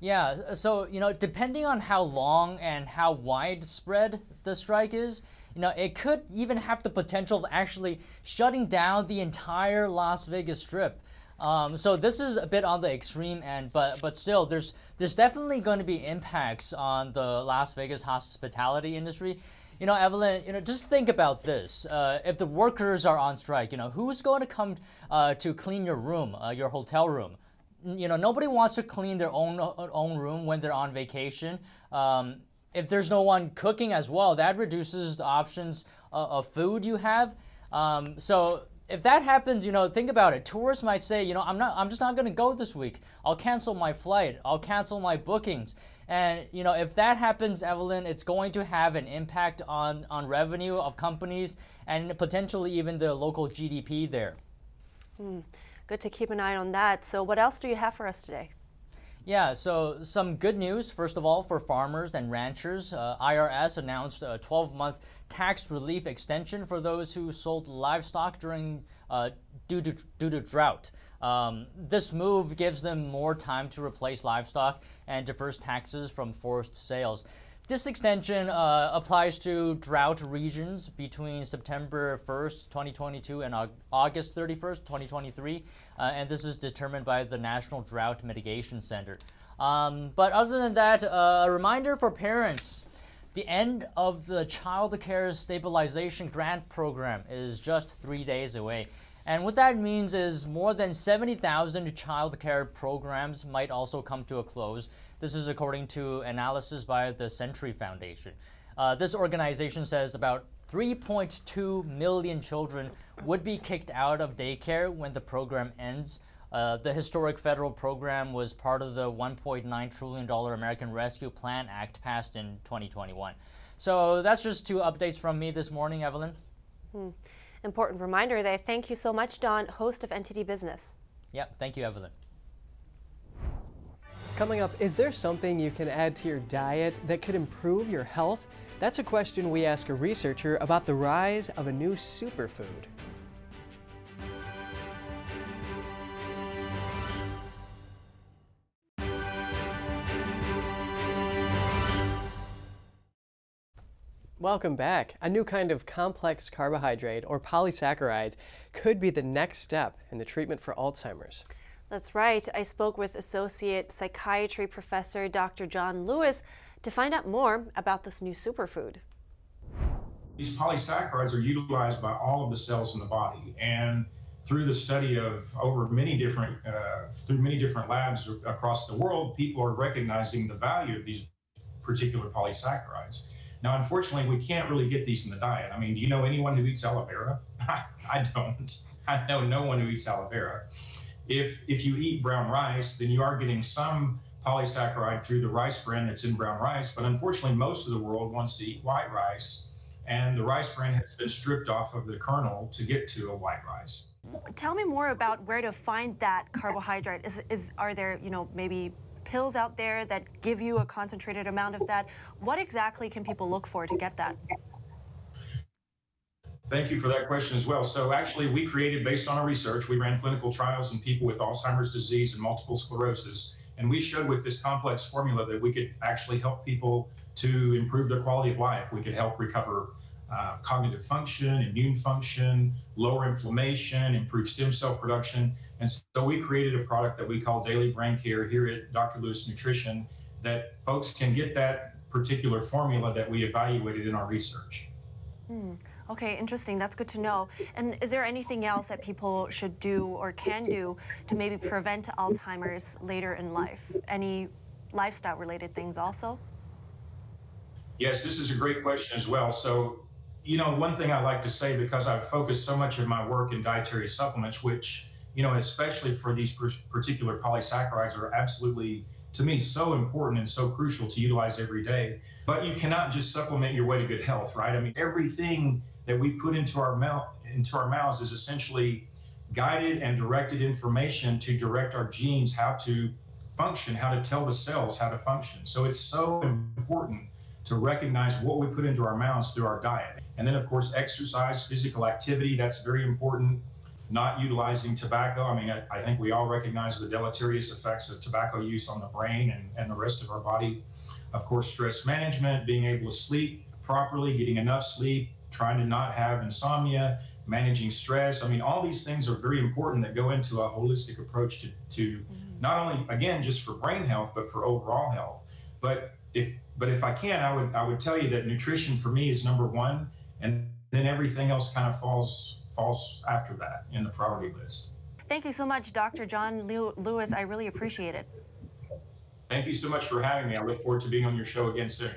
Yeah, so you know, depending on how long and how widespread the strike is, you know, it could even have the potential of actually shutting down the entire Las Vegas Strip. Um, so this is a bit on the extreme end, but but still, there's there's definitely going to be impacts on the Las Vegas hospitality industry. You know, Evelyn, you know, just think about this. Uh, if the workers are on strike, you know, who's going to come uh, to clean your room, uh, your hotel room? You know, nobody wants to clean their own own room when they're on vacation. Um, if there's no one cooking as well, that reduces the options of, of food you have. Um, so if that happens, you know, think about it. Tourists might say, you know, I'm not, I'm just not going to go this week. I'll cancel my flight. I'll cancel my bookings. And you know, if that happens, Evelyn, it's going to have an impact on on revenue of companies and potentially even the local GDP there.
Hmm. Good to keep an eye on that. So, what else do you have for us today?
Yeah, so some good news, first of all, for farmers and ranchers. Uh, IRS announced a 12 month tax relief extension for those who sold livestock during uh, due, to, due to drought. Um, this move gives them more time to replace livestock and defers taxes from forced sales. This extension uh, applies to drought regions between September 1st, 2022 and August 31st, 2023, uh, and this is determined by the National Drought Mitigation Center. Um, but other than that, uh, a reminder for parents the end of the Child Care Stabilization Grant Program is just three days away. And what that means is more than 70,000 child care programs might also come to a close. This is according to analysis by the Century Foundation. Uh, this organization says about 3.2 million children would be kicked out of daycare when the program ends. Uh, the historic federal program was part of the $1.9 trillion American Rescue Plan Act passed in 2021. So that's just two updates from me this morning, Evelyn.
Hmm. Important reminder there. Thank you so much, Don, host of NTD Business.
Yep, thank you, Evelyn.
Coming up, is there something you can add to your diet that could improve your health? That's a question we ask a researcher about the rise of a new superfood. Welcome back. A new kind of complex carbohydrate, or polysaccharides, could be the next step in the treatment for Alzheimer's.
That's right. I spoke with Associate Psychiatry Professor Dr. John Lewis to find out more about this new superfood.
These polysaccharides are utilized by all of the cells in the body, and through the study of over many different uh, through many different labs across the world, people are recognizing the value of these particular polysaccharides. Now, unfortunately, we can't really get these in the diet. I mean, do you know anyone who eats aloe vera? [LAUGHS] I don't. I know no one who eats aloe vera. If if you eat brown rice, then you are getting some polysaccharide through the rice bran that's in brown rice. But unfortunately, most of the world wants to eat white rice, and the rice bran has been stripped off of the kernel to get to a white rice.
Tell me more about where to find that carbohydrate. Is, is are there you know maybe pills out there that give you a concentrated amount of that. What exactly can people look for to get that?
Thank you for that question as well. So, actually, we created, based on our research, we ran clinical trials in people with Alzheimer's disease and multiple sclerosis. And we showed with this complex formula that we could actually help people to improve their quality of life. We could help recover uh, cognitive function, immune function, lower inflammation, improve stem cell production. And so we created a product that we call Daily Brain Care here at Dr. Lewis Nutrition that folks can get that particular formula that we evaluated in our research.
Hmm. Okay, interesting. That's good to know. And is there anything else that people should do or can do to maybe prevent Alzheimer's later in life? Any lifestyle related things also?
Yes, this is a great question as well. So, you know, one thing I like to say because I've focused so much of my work in dietary supplements, which, you know, especially for these particular polysaccharides are absolutely, to me, so important and so crucial to utilize every day. But you cannot just supplement your way to good health, right? I mean, everything that we put into our mouth into our mouths is essentially guided and directed information to direct our genes how to function, how to tell the cells how to function. So it's so important to recognize what we put into our mouths through our diet. And then, of course, exercise, physical activity, that's very important. Not utilizing tobacco. I mean, I, I, think we all recognize the deleterious effects of tobacco use on the brain and, and the rest of our body. Of course, stress management, being able to sleep properly, getting enough sleep, trying to not have insomnia, managing stress. I mean, all these things are very important that go into a holistic approach to, to mm-hmm. not only again just for brain health, but for overall health. But if but if I can, I would I would tell you that nutrition for me is number one, and then everything else kind of falls falls after that in the priority list.
Thank you so much, Dr. John Lewis. I really appreciate it.
Thank you so much for having me. I look forward to being on your show again soon.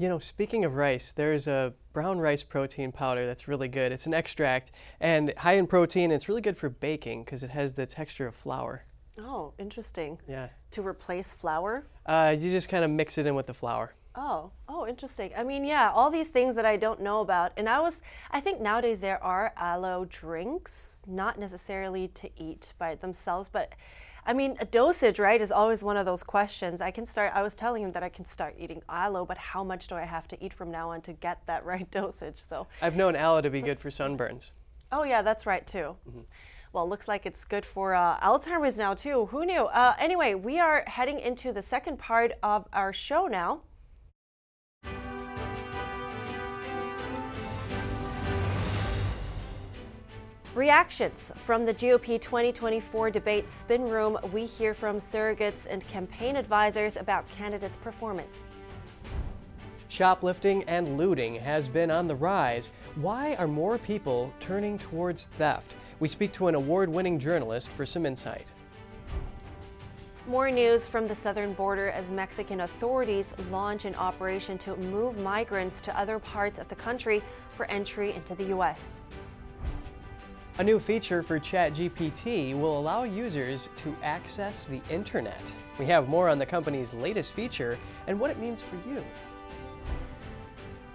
You know, speaking of rice, there's a brown rice protein powder that's really good. It's an extract and high in protein. And it's really good for baking because it has the texture of flour.
Oh, interesting.
Yeah.
To replace flour?
Uh, you just kind of mix it in with the flour.
Oh, oh, interesting. I mean, yeah, all these things that I don't know about. And I was, I think nowadays there are aloe drinks, not necessarily to eat by themselves, but I mean, a dosage, right, is always one of those questions. I can start, I was telling him that I can start eating aloe, but how much do I have to eat from now on to get that [LAUGHS] right dosage? So,
I've known aloe to be good for sunburns.
oh, yeah, that's right too. Well, looks like it's good for uh, Alzheimer's now too. Who knew? Uh, anyway, we are heading into the second part of our show now. Reactions from the GOP 2024 debate spin room. We hear from surrogates and campaign advisors about candidates' performance.
Shoplifting and looting has been on the rise. Why are more people turning towards theft? We speak to an award winning journalist for some insight.
More news from the southern border as Mexican authorities launch an operation to move migrants to other parts of the country for entry into the U.S.
A new feature for ChatGPT will allow users to access the internet. We have more on the company's latest feature and what it means for you.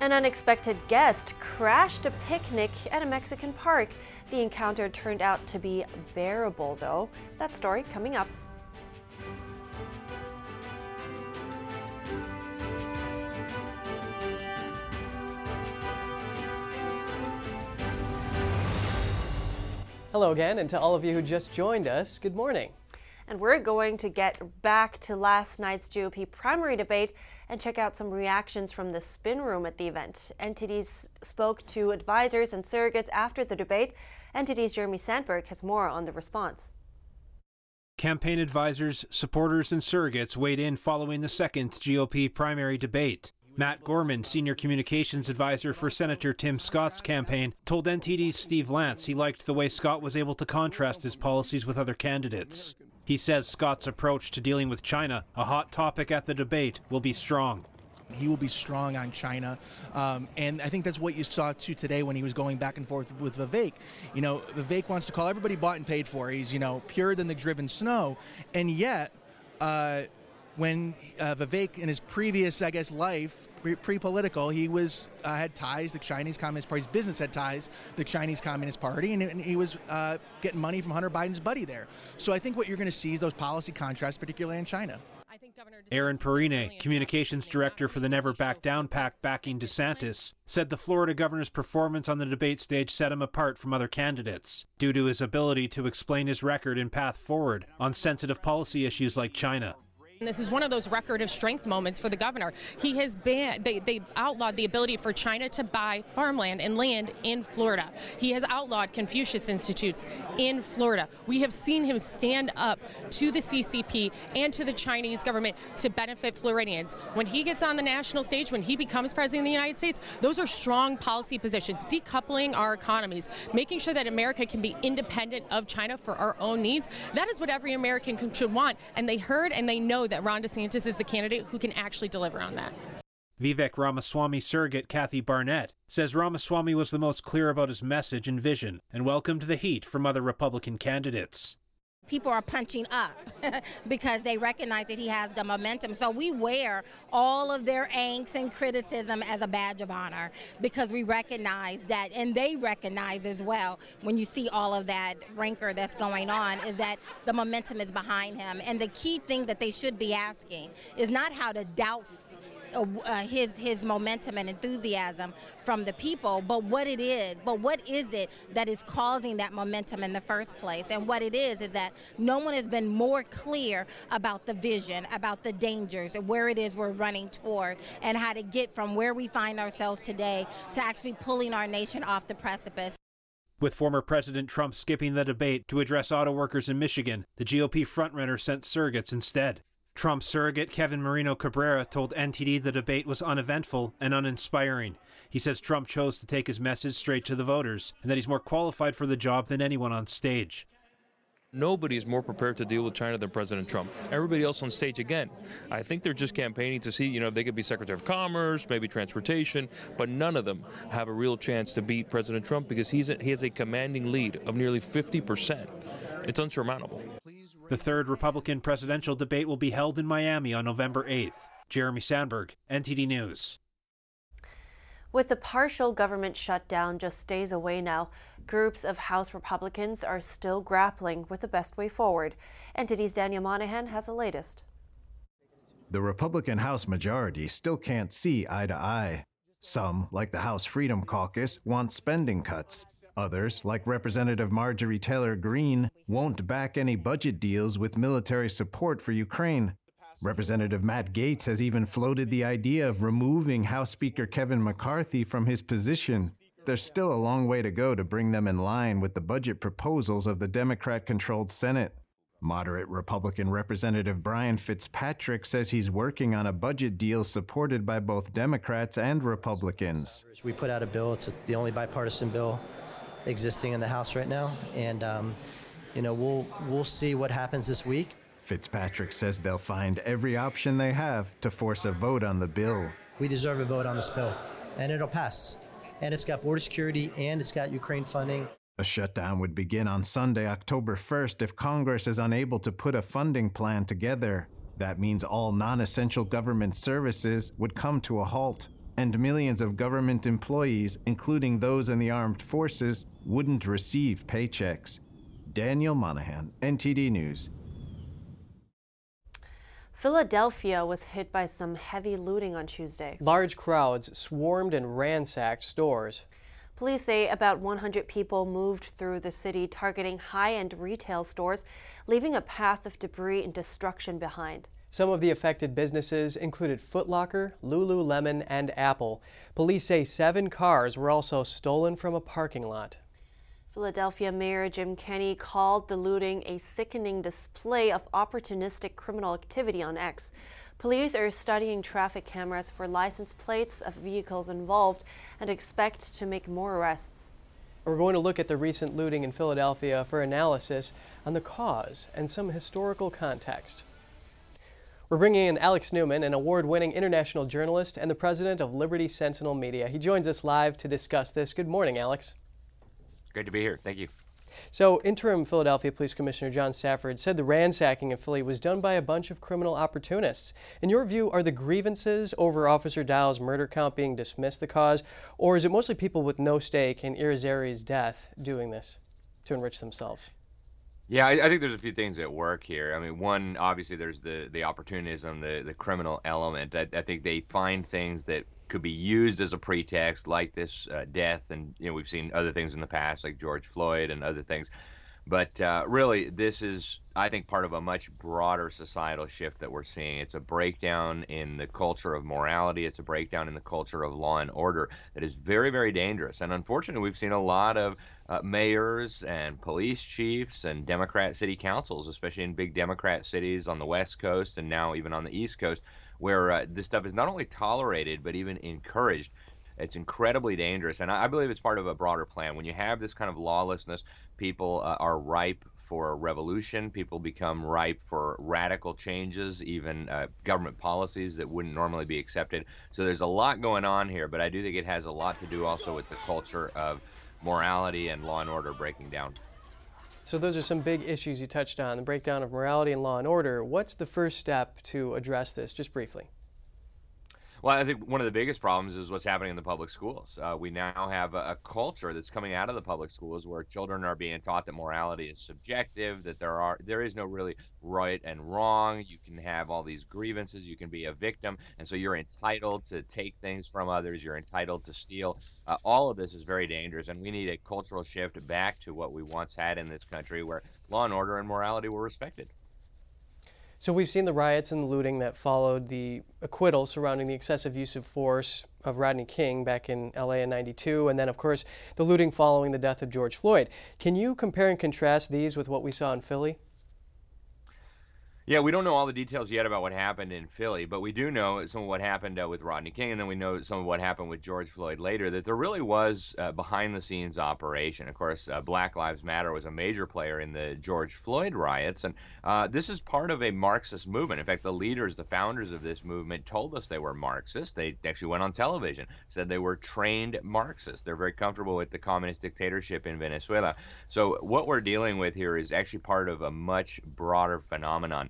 An unexpected guest crashed a picnic at a Mexican park. The encounter turned out to be bearable, though. That story coming up.
Hello again, and to all of you who just joined us, good morning.
And we're going to get back to last night's GOP primary debate and check out some reactions from the spin room at the event. NTD's spoke to advisors and surrogates after the debate. NTD's Jeremy Sandberg has more on the response.
Campaign advisors, supporters, and surrogates weighed in following the second GOP primary debate. Matt Gorman, senior communications advisor for Senator Tim Scott's campaign, told NTD's Steve Lance he liked the way Scott was able to contrast his policies with other candidates. He says Scott's approach to dealing with China, a hot topic at the debate, will be strong.
He will be strong on China. Um, and I think that's what you saw too today when he was going back and forth with Vivek. You know, Vivek wants to call everybody bought and paid for. He's, you know, purer than the driven snow. And yet, uh, when uh, Vivek in his previous, I guess, life, pre political, he was uh, had ties. The Chinese Communist Party's business had ties. The Chinese Communist Party, and, and he was uh, getting money from Hunter Biden's buddy there. So I think what you're going to see is those policy contrasts, particularly in China.
Erin Perrine, communications director for the Never Back Down PAC backing DeSantis, said the Florida governor's performance on the debate stage set him apart from other candidates due to his ability to explain his record and path forward on sensitive policy issues like China.
And this is one of those record of strength moments for the governor. He has been, they, they outlawed the ability for China to buy farmland and land in Florida. He has outlawed Confucius Institutes in Florida. We have seen him stand up to the CCP and to the Chinese government to benefit Floridians. When he gets on the national stage, when he becomes president of the United States, those are strong policy positions, decoupling our economies, making sure that America can be independent of China for our own needs. That is what every American should want. And they heard and they know that Ron DeSantis is the candidate who can actually deliver on that.
Vivek Ramaswamy surrogate Kathy Barnette says Ramaswamy was the most clear about his message and vision and welcomed the heat from other Republican candidates.
People are punching up [LAUGHS] because they recognize that he has the momentum. So we wear all of their angst and criticism as a badge of honor because we recognize that, and they recognize as well when you see all of that rancor that's going on, is that the momentum is behind him. And the key thing that they should be asking is not how to douse uh, his his momentum and enthusiasm from the people, but what it is, but what is it that is causing that momentum in the first place? And what it is is that no one has been more clear about the vision, about the dangers, and where it is we're running toward, and how to get from where we find ourselves today to actually pulling our nation off the precipice.
With former President Trump skipping the debate to address auto workers in Michigan, the GOP frontrunner sent surrogates instead. Trump surrogate Kevin Marino Cabrera told NTD the debate was uneventful and uninspiring. He says Trump chose to take his message straight to the voters and that he's more qualified for the job than anyone on stage.
Nobody is more prepared to deal with China than President Trump. Everybody else on stage, again, I think they're just campaigning to see, you know, if they could be Secretary of Commerce, maybe Transportation, but none of them have a real chance to beat President Trump because he's a, he has a commanding lead of nearly 50%. It's unsurmountable.
The third Republican presidential debate will be held in Miami on November 8th. Jeremy Sandberg, NTD News.
With the partial government shutdown just days away now, groups of House Republicans are still grappling with the best way forward. NTD's Daniel Monahan has the latest.
The Republican House majority still can't see eye to eye. Some, like the House Freedom Caucus, want spending cuts. Others, like Representative Marjorie Taylor Greene, won't back any budget deals with military support for Ukraine. Representative Matt Gaetz has even floated the idea of removing House Speaker Kevin McCarthy from his position. There's still a long way to go to bring them in line with the budget proposals of the Democrat controlled Senate. Moderate Republican Representative Brian Fitzpatrick says he's working on a budget deal supported by both Democrats and Republicans.
We put out a bill, it's the only bipartisan bill existing in the House right now, and um, you know we'll we'll see what happens this week.
Fitzpatrick says they'll find every option they have to force a vote on the bill.
We deserve a vote on this bill, and it'll pass. And it's got border security and it's got Ukraine funding.
A shutdown would begin on Sunday, October 1st, if Congress is unable to put a funding plan together. That means all non essential government services would come to a halt, and millions of government employees, including those in the armed forces, wouldn't receive paychecks. Daniel Monahan, NTD News.
Philadelphia was hit by some heavy looting on Tuesday.
Large crowds swarmed and ransacked stores.
Police say about 100 people moved through the city targeting high end retail stores, leaving a path of debris and destruction behind.
Some of the affected businesses included Foot Locker, Lululemon, and Apple. Police say seven cars were also stolen from a parking lot.
Philadelphia Mayor Jim Kenney called the looting a sickening display of opportunistic criminal activity on X. Police are studying traffic cameras for license plates of vehicles involved and expect to make more arrests.
We're going to look at the recent looting in Philadelphia for analysis on the cause and some historical context. We're bringing in Alex Newman, an award winning international journalist and the president of Liberty Sentinel Media. He joins us live to discuss this. Good morning, Alex.
Great to be here. Thank you.
So, interim Philadelphia Police Commissioner John Stanford said the ransacking in Philly was done by a bunch of criminal opportunists. In your view, are the grievances over Officer Dial's murder count being dismissed the cause, or is it mostly people with no stake in Irizarry's death doing this to enrich themselves?
Yeah, I, I, think there's a few things at work here. I mean, one, obviously, there's the the opportunism, the the criminal element. I, I think they find things that could be used as a pretext, like this uh, death, and you know we've seen other things in the past, like George Floyd and other things. But uh, really, this is, I think, part of a much broader societal shift that we're seeing. It's a breakdown in the culture of morality. It's a breakdown in the culture of law and order that is very, very dangerous. And unfortunately, we've seen a lot of uh, mayors and police chiefs and Democrat city councils, especially in big Democrat cities on the West Coast and now even on the East Coast, where uh, this stuff is not only tolerated but even encouraged. It's incredibly dangerous, and I, I believe it's part of a broader plan. When you have this kind of lawlessness, people uh, are ripe for revolution. People become ripe for radical changes, even uh, government policies that wouldn't normally be accepted. So there's a lot going on here, but I do think it has a lot to do also with the culture of morality and law and order breaking down.
So those are some big issues you touched on, the breakdown of morality and law and order. What's the first step to address this, just briefly?
Well, I think one of the biggest problems is what's happening in the public schools. Uh, we now have a, a, culture that's coming out of the public schools where children are being taught that morality is subjective, that there are there is no really right and wrong. You can have all these grievances. You can be a victim, and so you're entitled to take things from others. You're entitled to steal. Uh, all of this is very dangerous, and we need a cultural shift back to what we once had in this country, where law and order and morality were respected.
So we've seen the riots and the looting that followed the acquittal surrounding the excessive use of force of Rodney King back in LA in 92, and then, of course, the looting following the death of George Floyd. Can you compare and contrast these with what we saw in Philly?
Yeah, we don't know all the details yet about what happened in Philly, but we do know some of what happened uh, with Rodney King, and then we know some of what happened with George Floyd later. That there really was uh, behind-the-scenes operation. Of course, uh, Black Lives Matter was a major player in the George Floyd riots, and uh, this is part of a Marxist movement. In fact, the leaders, the founders of this movement, told us they were Marxists. They actually went on television, said they were trained Marxists. They're very comfortable with the communist dictatorship in Venezuela. So what we're dealing with here is actually part of a much broader phenomenon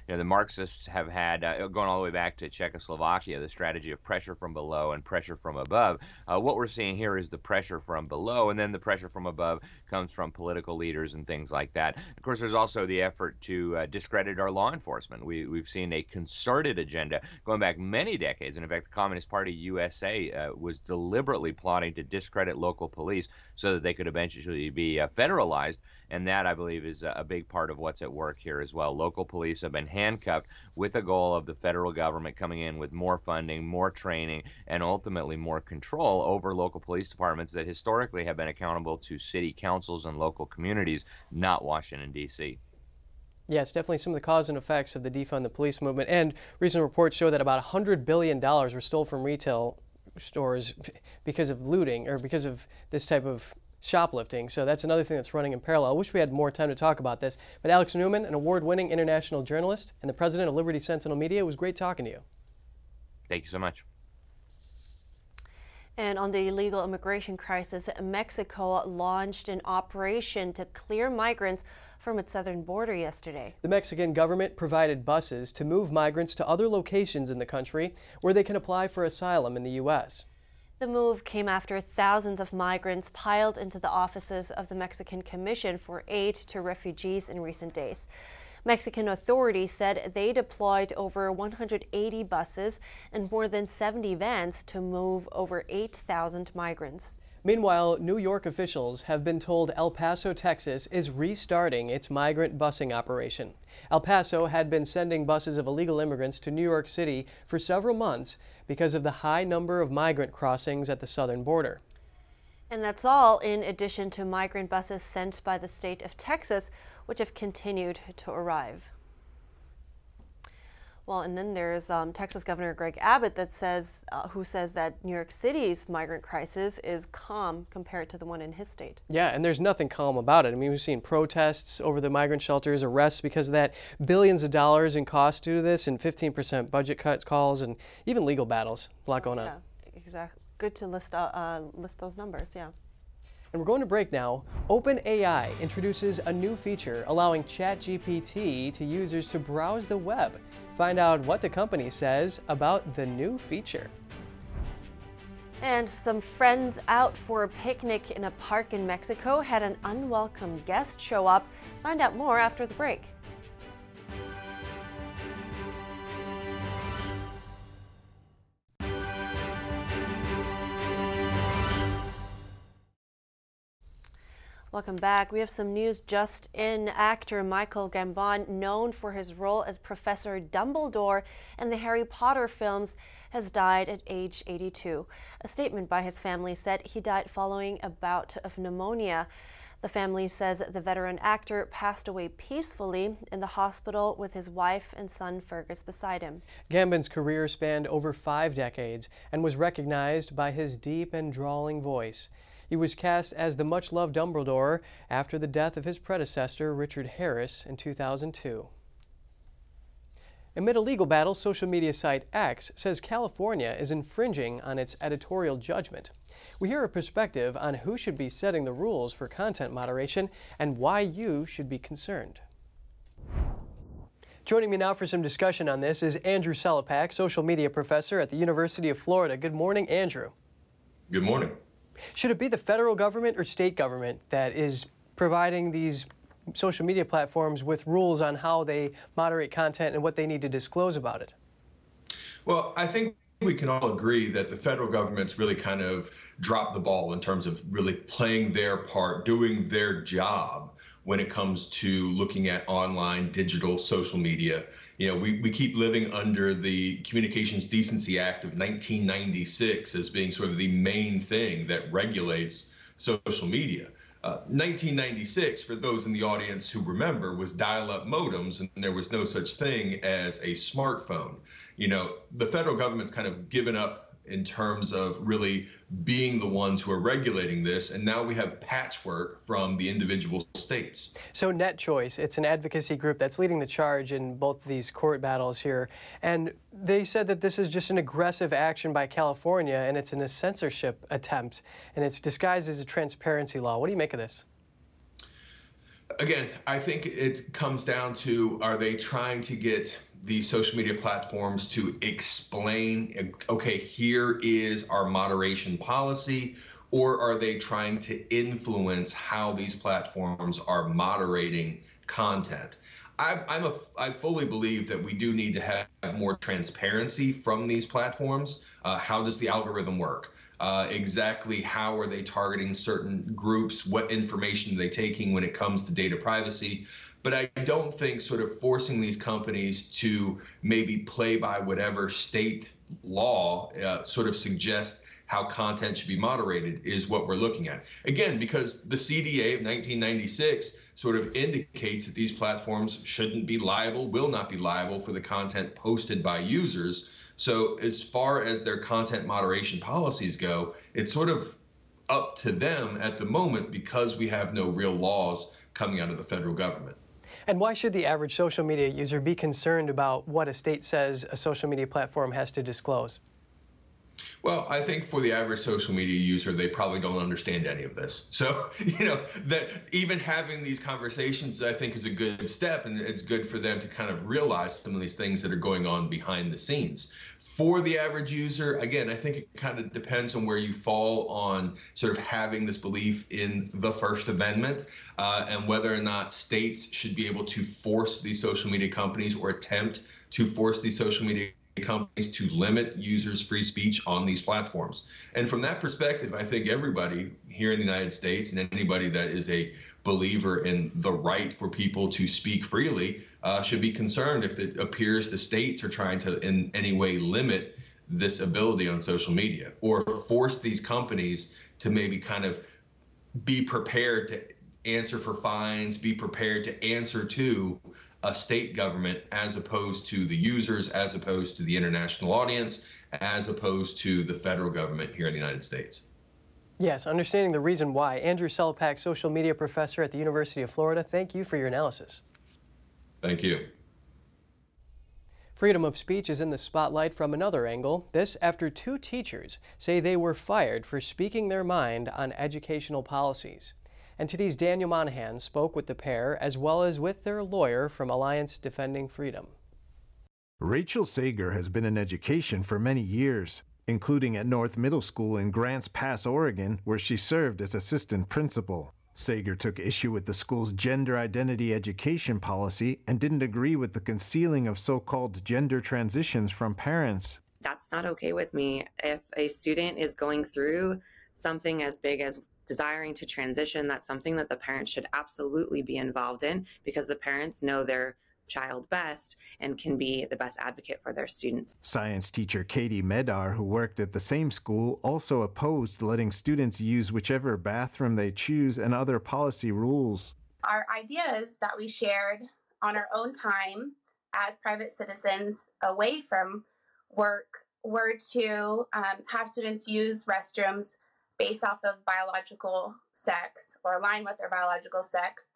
you know, the Marxists have had, uh, going all the way back to Czechoslovakia, the strategy of pressure from below and pressure from above. Uh, what we're seeing here is the pressure from below, and then the pressure from above comes from political leaders and things like that. Of course, there's also the effort to uh, discredit our law enforcement. We, we've seen a concerted agenda going back many decades, and in fact, the Communist Party USA uh, was deliberately plotting to discredit local police so that they could eventually be uh, federalized and that I believe is a big part of what's at work here as well. Local police have been handcuffed with the goal of the federal government coming in with more funding, more training, and ultimately more control over local police departments that historically have been accountable to city councils and local communities, not Washington, D.C.
Yes, definitely some of the cause and effects of the defund the police movement. And recent reports show that about $100 billion were stolen from retail stores [LAUGHS] because of looting or because of this type of shoplifting. So that's another thing that's running in parallel. I wish we had more time to talk about this. But Alex Newman, an award winning international journalist and the president of Liberty Sentinel Media, it was great talking to you.
Thank you so much.
And on the illegal immigration crisis, Mexico launched an operation to clear migrants from its southern border yesterday.
The Mexican government provided buses to move migrants to other locations in the country where they can apply for asylum in the U.S.
The move came after thousands of migrants piled into the offices of the Mexican Commission for Aid to Refugees in recent days. Mexican authorities said they deployed over 180 buses and more than 70 vans to move over 8,000 migrants.
Meanwhile, New York officials have been told El Paso, Texas is restarting its migrant busing operation. El Paso had been sending buses of illegal immigrants to New York City for several months because of the high number of migrant crossings at the southern border.
And that's all in addition to migrant buses sent by the state of Texas, which have continued to arrive. Well, and then there's um, Texas Governor Greg Abbott that says, uh, who says that New York City's migrant crisis is calm compared to the one in his state.
Yeah, and there's nothing calm about it. I mean, we've seen protests over the migrant shelters, arrests because of that, billions of dollars in costs due to this, and 15% budget cuts calls, and even legal battles. A lot going on.
yeah,
on.
Exactly. Good to list uh, uh, list those numbers. Yeah.
And we're going to break now. OpenAI introduces a new feature allowing ChatGPT to users to browse the web. Find out what the company says about the new feature.
And some friends out for a picnic in a park in Mexico had an unwelcome guest show up. Find out more after the break. Welcome back. We have some news just in. Actor Michael Gambon, known for his role as Professor Dumbledore in the Harry Potter films, has died at age 82. A statement by his family said he died following a bout of pneumonia. The family says the veteran actor passed away peacefully in the hospital with his wife and son Fergus beside him.
Gambon's career spanned over five decades and was recognized by his deep and drawling voice. He was cast as the much loved Dumbledore after the death of his predecessor, Richard Harris, in 2002. Amid a legal battle, social media site X says California is infringing on its editorial judgment. We hear a perspective on who should be setting the rules for content moderation and why you should be concerned. Joining me now for some discussion on this is Andrew Selepak, social media professor at the University of Florida. Good morning, Andrew.
Good morning.
Should it be the federal government or state government that is providing these social media platforms with rules on how they moderate content and what they need to disclose about it?
Well, I think we can all agree that the federal government's really kind of dropped the ball in terms of really playing their part, doing their job when it comes to looking at online, digital, social media. You know, we, we keep living under the Communications Decency Act of 1996 as being sort of the main thing that regulates social media. Uh, 1996, for those in the audience who remember, was dial up modems, and there was no such thing as a smartphone. You know, the federal government's kind of given up in terms of really being the ones who are regulating this. And now we have patchwork from the individual states.
So, Net Choice, it's an advocacy group that's leading the charge in both these court battles here. And they said that this is just an aggressive action by California and it's in a censorship attempt and it's disguised as a transparency law. What do you make of this?
Again, I think it comes down to are they trying to get these social media platforms to explain, okay, here is our moderation policy, or are they trying to influence how these platforms are moderating content? I, I'm a, I fully believe that we do need to have more transparency from these platforms. Uh, how does the algorithm work? Uh, exactly how are they targeting certain groups? What information are they taking when it comes to data privacy? But I don't think sort of forcing these companies to maybe play by whatever state law uh, sort of suggests how content should be moderated is what we're looking at. Again, because the CDA of 1996 sort of indicates that these platforms shouldn't be liable, will not be liable for the content posted by users. So, as far as their content moderation policies go, it's sort of up to them at the moment because we have no real laws coming out of the federal government.
And why should the average social media user be concerned about what a state says a social media platform has to disclose?
Well, I think for the average social media user, they probably don't understand any of this. So, [LAUGHS] you know, that even having these conversations, I think, is a good step, and it's good for them to kind of realize some of these things that are going on behind the scenes. For the average user, again, I think it kind of depends on where you fall on sort of having this belief in the First Amendment uh, and whether or not states should be able to force these social media companies or attempt to force these social media companies to limit users' free speech on these platforms. And from that perspective, I think everybody here in the United States and anybody that is a believer in the right for people to speak freely uh, should be concerned if it appears the states are trying to in any way limit this ability on social media or force these companies to maybe kind of be prepared to answer for fines, be prepared to answer to a state government as opposed to the users, as opposed to the international audience, as opposed to the federal government here in the United States.
Yes, understanding the reason why. Andrew Selepak, social media professor at the University of Florida, thank you for your analysis.
Thank you.
Freedom of speech is in the spotlight from another angle. This after two teachers say they were fired for speaking their mind on educational policies. And today's Daniel Monahan spoke with the pair as well as with their lawyer from Alliance Defending Freedom.
Rachel Sager has been in education for many years, including at North Middle School in Grants Pass, Oregon, where she served as assistant principal. Sager took issue with the school's gender identity education policy and didn't agree with the concealing of so called gender transitions from parents.
That's not okay with me. If a student is going through something as big as desiring to transition, that's something that the parents should absolutely be involved in because the parents know their child best and can be the best advocate for their students.
Science teacher Katie Medart, who worked at the same school, also opposed letting students use whichever bathroom they choose and other policy rules.
Our ideas that we shared on our own time as private citizens away from work were to um, have students use restrooms based off of biological sex or align with their biological sex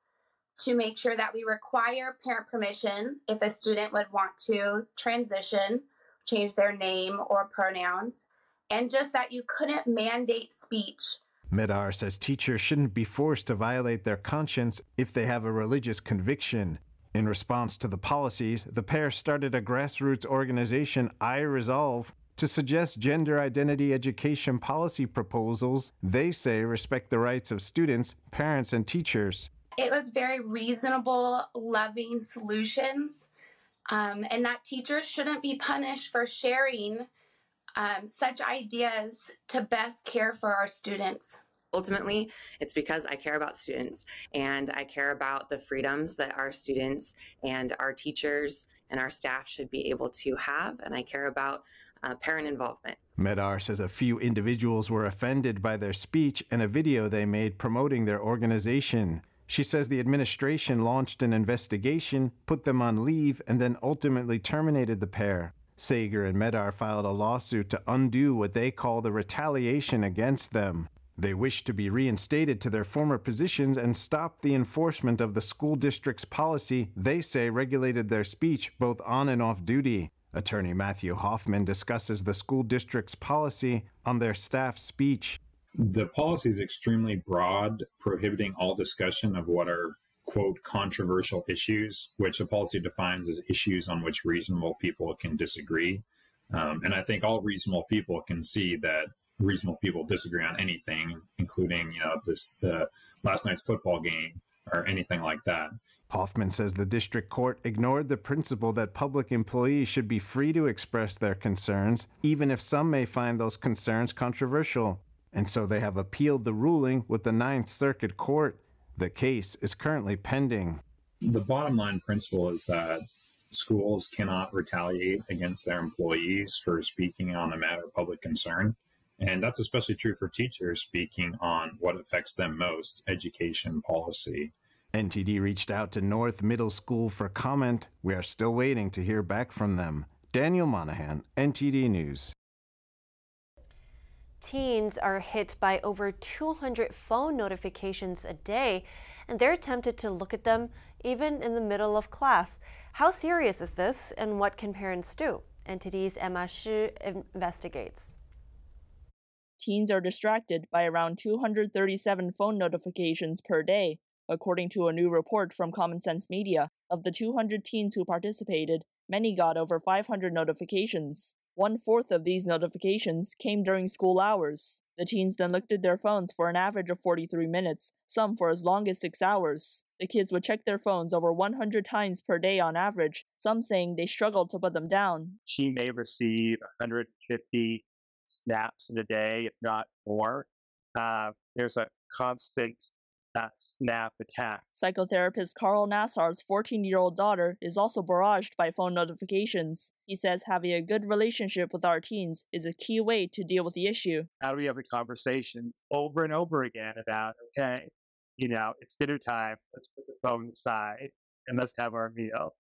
to make sure that we require parent permission if a student would want to transition, change their name or pronouns, and just that you couldn't mandate speech.
Medart says teachers shouldn't be forced to violate their conscience if they have a religious conviction. In response to the policies, the pair started a grassroots organization, I Resolve, to suggest gender identity education policy proposals they say respect the rights of students, parents, and teachers.
It was very reasonable, loving solutions, um, and that teachers shouldn't be punished for sharing um, such ideas to best care for our students.
Ultimately, it's because I care about students and I care about the freedoms that our students and our teachers and our staff should be able to have, and I care about uh, parent involvement.
Medart says a few individuals were offended by their speech and a video they made promoting their organization. She says the administration launched an investigation, put them on leave, and then ultimately terminated the pair. Sager and Medart filed a lawsuit to undo what they call the retaliation against them. They wish to be reinstated to their former positions and stop the enforcement of the school district's policy they say regulated their speech both on and off duty. Attorney Matthew Hoffman discusses the school district's policy on their staff speech.
The policy is extremely broad, prohibiting all discussion of what are, quote, controversial issues, which the policy defines as issues on which reasonable people can disagree. Um, and I think all reasonable people can see that reasonable people disagree on anything, including, you know, this the last night's football game or anything like that.
Hoffman says the district court ignored the principle that public employees should be free to express their concerns, even if some may find those concerns controversial. And so they have appealed the ruling with the Ninth Circuit Court. The case is currently pending.
The bottom line principle is that schools cannot retaliate against their employees for speaking on a matter of public concern. And that's especially true for teachers speaking on what affects them most education policy.
NTD reached out to North Middle School for comment. We are still waiting to hear back from them. Daniel Monahan, NTD News.
Teens are hit by over 200 phone notifications a day, and they're tempted to look at them even in the middle of class. How serious is this, and what can parents do? NTD's Emma Shi investigates.
Teens are distracted by around 237 phone notifications per day, according to a new report from Common Sense Media. Of the 200 teens who participated, many got over 500 notifications. One fourth of these notifications came during school hours. The teens then looked at their phones for an average of 43 minutes, some for as long as six hours. The kids would check their phones over 100 times per day on average, some saying they struggled to put them down.
She may receive 150 snaps in a day, if not more. Uh, there's a constant uh, snap attack.
Psychotherapist Carl Nassar's 14 year old daughter is also barraged by phone notifications. He says having a good relationship with our teens is a key way to deal with the issue.
How do we have the conversations over and over again about, okay, you know, it's dinner time, let's put the phone aside and let's have our meal?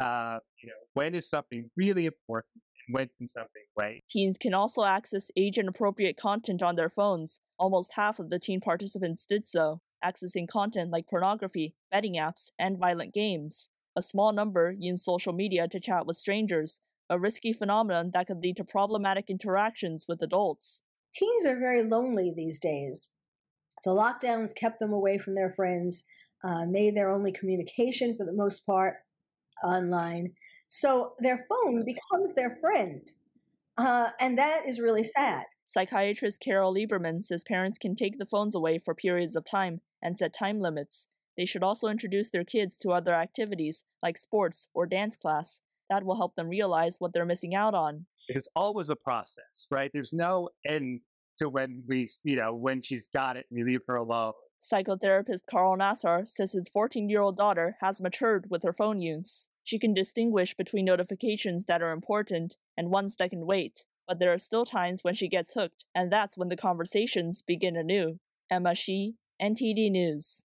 Uh, you know, when is something really important and when can something wait?
Teens can also access age inappropriate content on their phones. Almost half of the teen participants did so, accessing content like pornography, betting apps, and violent games. A small number use social media to chat with strangers, a risky phenomenon that could lead to problematic interactions with adults.
Teens are very lonely these days. The lockdowns kept them away from their friends, uh, made their only communication for the most part online. So their phone becomes their friend. Uh, and that is really sad.
Psychiatrist Carol Lieberman says parents can take the phones away for periods of time and set time limits. They should also introduce their kids to other activities like sports or dance class. That will help them realize what they're missing out on.
It's always a process, right? There's no end to when we, you know, when she's got it, we leave her alone.
Psychotherapist Carl Nassar says his 14 year old daughter has matured with her phone use. She can distinguish between notifications that are important and ones that can wait, but there are still times when she gets hooked, and that's when the conversations begin anew. Emma Shi, NTD News.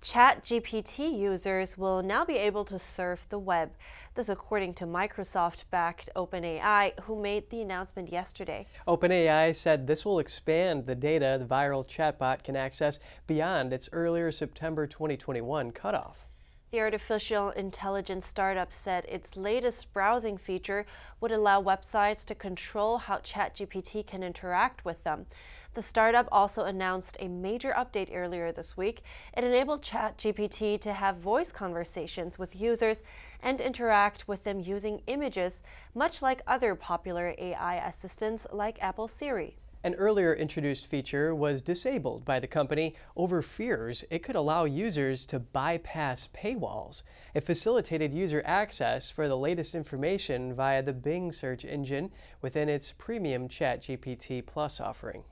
ChatGPT users will now be able to surf the web. This according to Microsoft-backed OpenAI, who made the announcement yesterday.
OpenAI said this will expand the data the viral chatbot can access beyond its earlier September 2021 cutoff.
The artificial intelligence startup said its latest browsing feature would allow websites to control how ChatGPT can interact with them. The startup also announced a major update earlier this week. It enabled ChatGPT to have voice conversations with users and interact with them using images, much like other popular AI assistants like Apple Siri.
An earlier introduced feature was disabled by the company over fears it could allow users to bypass paywalls. It facilitated user access for the latest information via the Bing search engine within its premium ChatGPT Plus offering.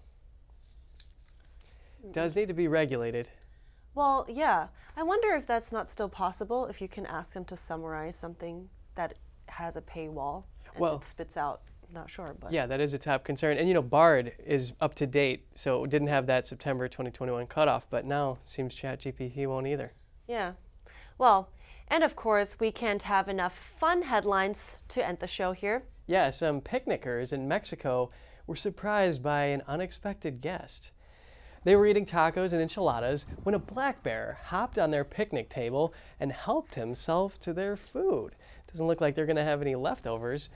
Does need to be regulated.
Well, yeah. I wonder if that's not still possible if you can ask them to summarize something that has a paywall and
Well-
it spits out. Not sure, but
Yeah, that is a top concern. And you know, Bard is up to date, so it didn't have that September 2021 cutoff, but now seems ChatGPT won't either.
Yeah. Well, and of course, we can't have enough fun headlines to end the show here.
Yeah, some picnickers in Mexico were surprised by an unexpected guest. They were eating tacos and enchiladas when a black bear hopped on their picnic table and helped himself to their food. Doesn't look like they're going to have any leftovers.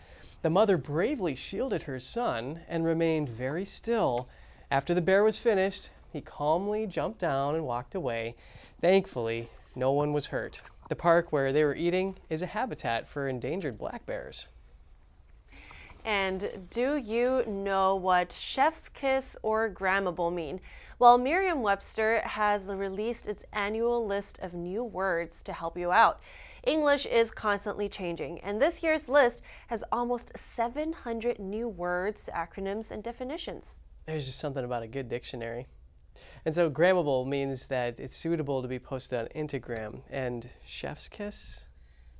The mother bravely shielded her son and remained very still. After the bear was finished, he calmly jumped down and walked away. Thankfully, no one was hurt. The park where they were eating is a habitat for endangered black bears.
And do you know what chef's kiss or grammable mean? Well, Merriam Webster has released its annual list of new words to help you out. English is constantly changing, and this year's list has almost 700 new words, acronyms, and definitions.
There's just something about a good dictionary. And so grammable means that it's suitable to be posted on Instagram. And chef's kiss?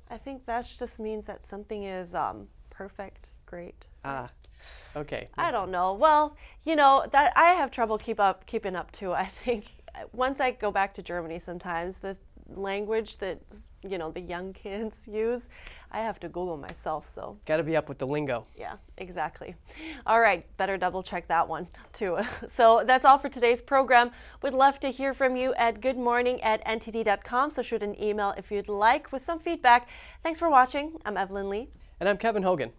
I think that just means that something is um, perfect, great.
Ah, okay.
I don't know. Well, you know that I have trouble keep up keeping up too. [LAUGHS] I think once I go back to Germany, sometimes the language that you know the young kids [LAUGHS] use, I have to Google myself. So
Got to be up with the lingo.
yeah, exactly. All right, better double check that one [LAUGHS] too. So that's all for today's program. We'd love to hear from you at goodmorning at ntd.com. So shoot an email if you'd like with some feedback. Thanks for watching. I'm Evelyn Lee.
And I'm Kevin Hogan.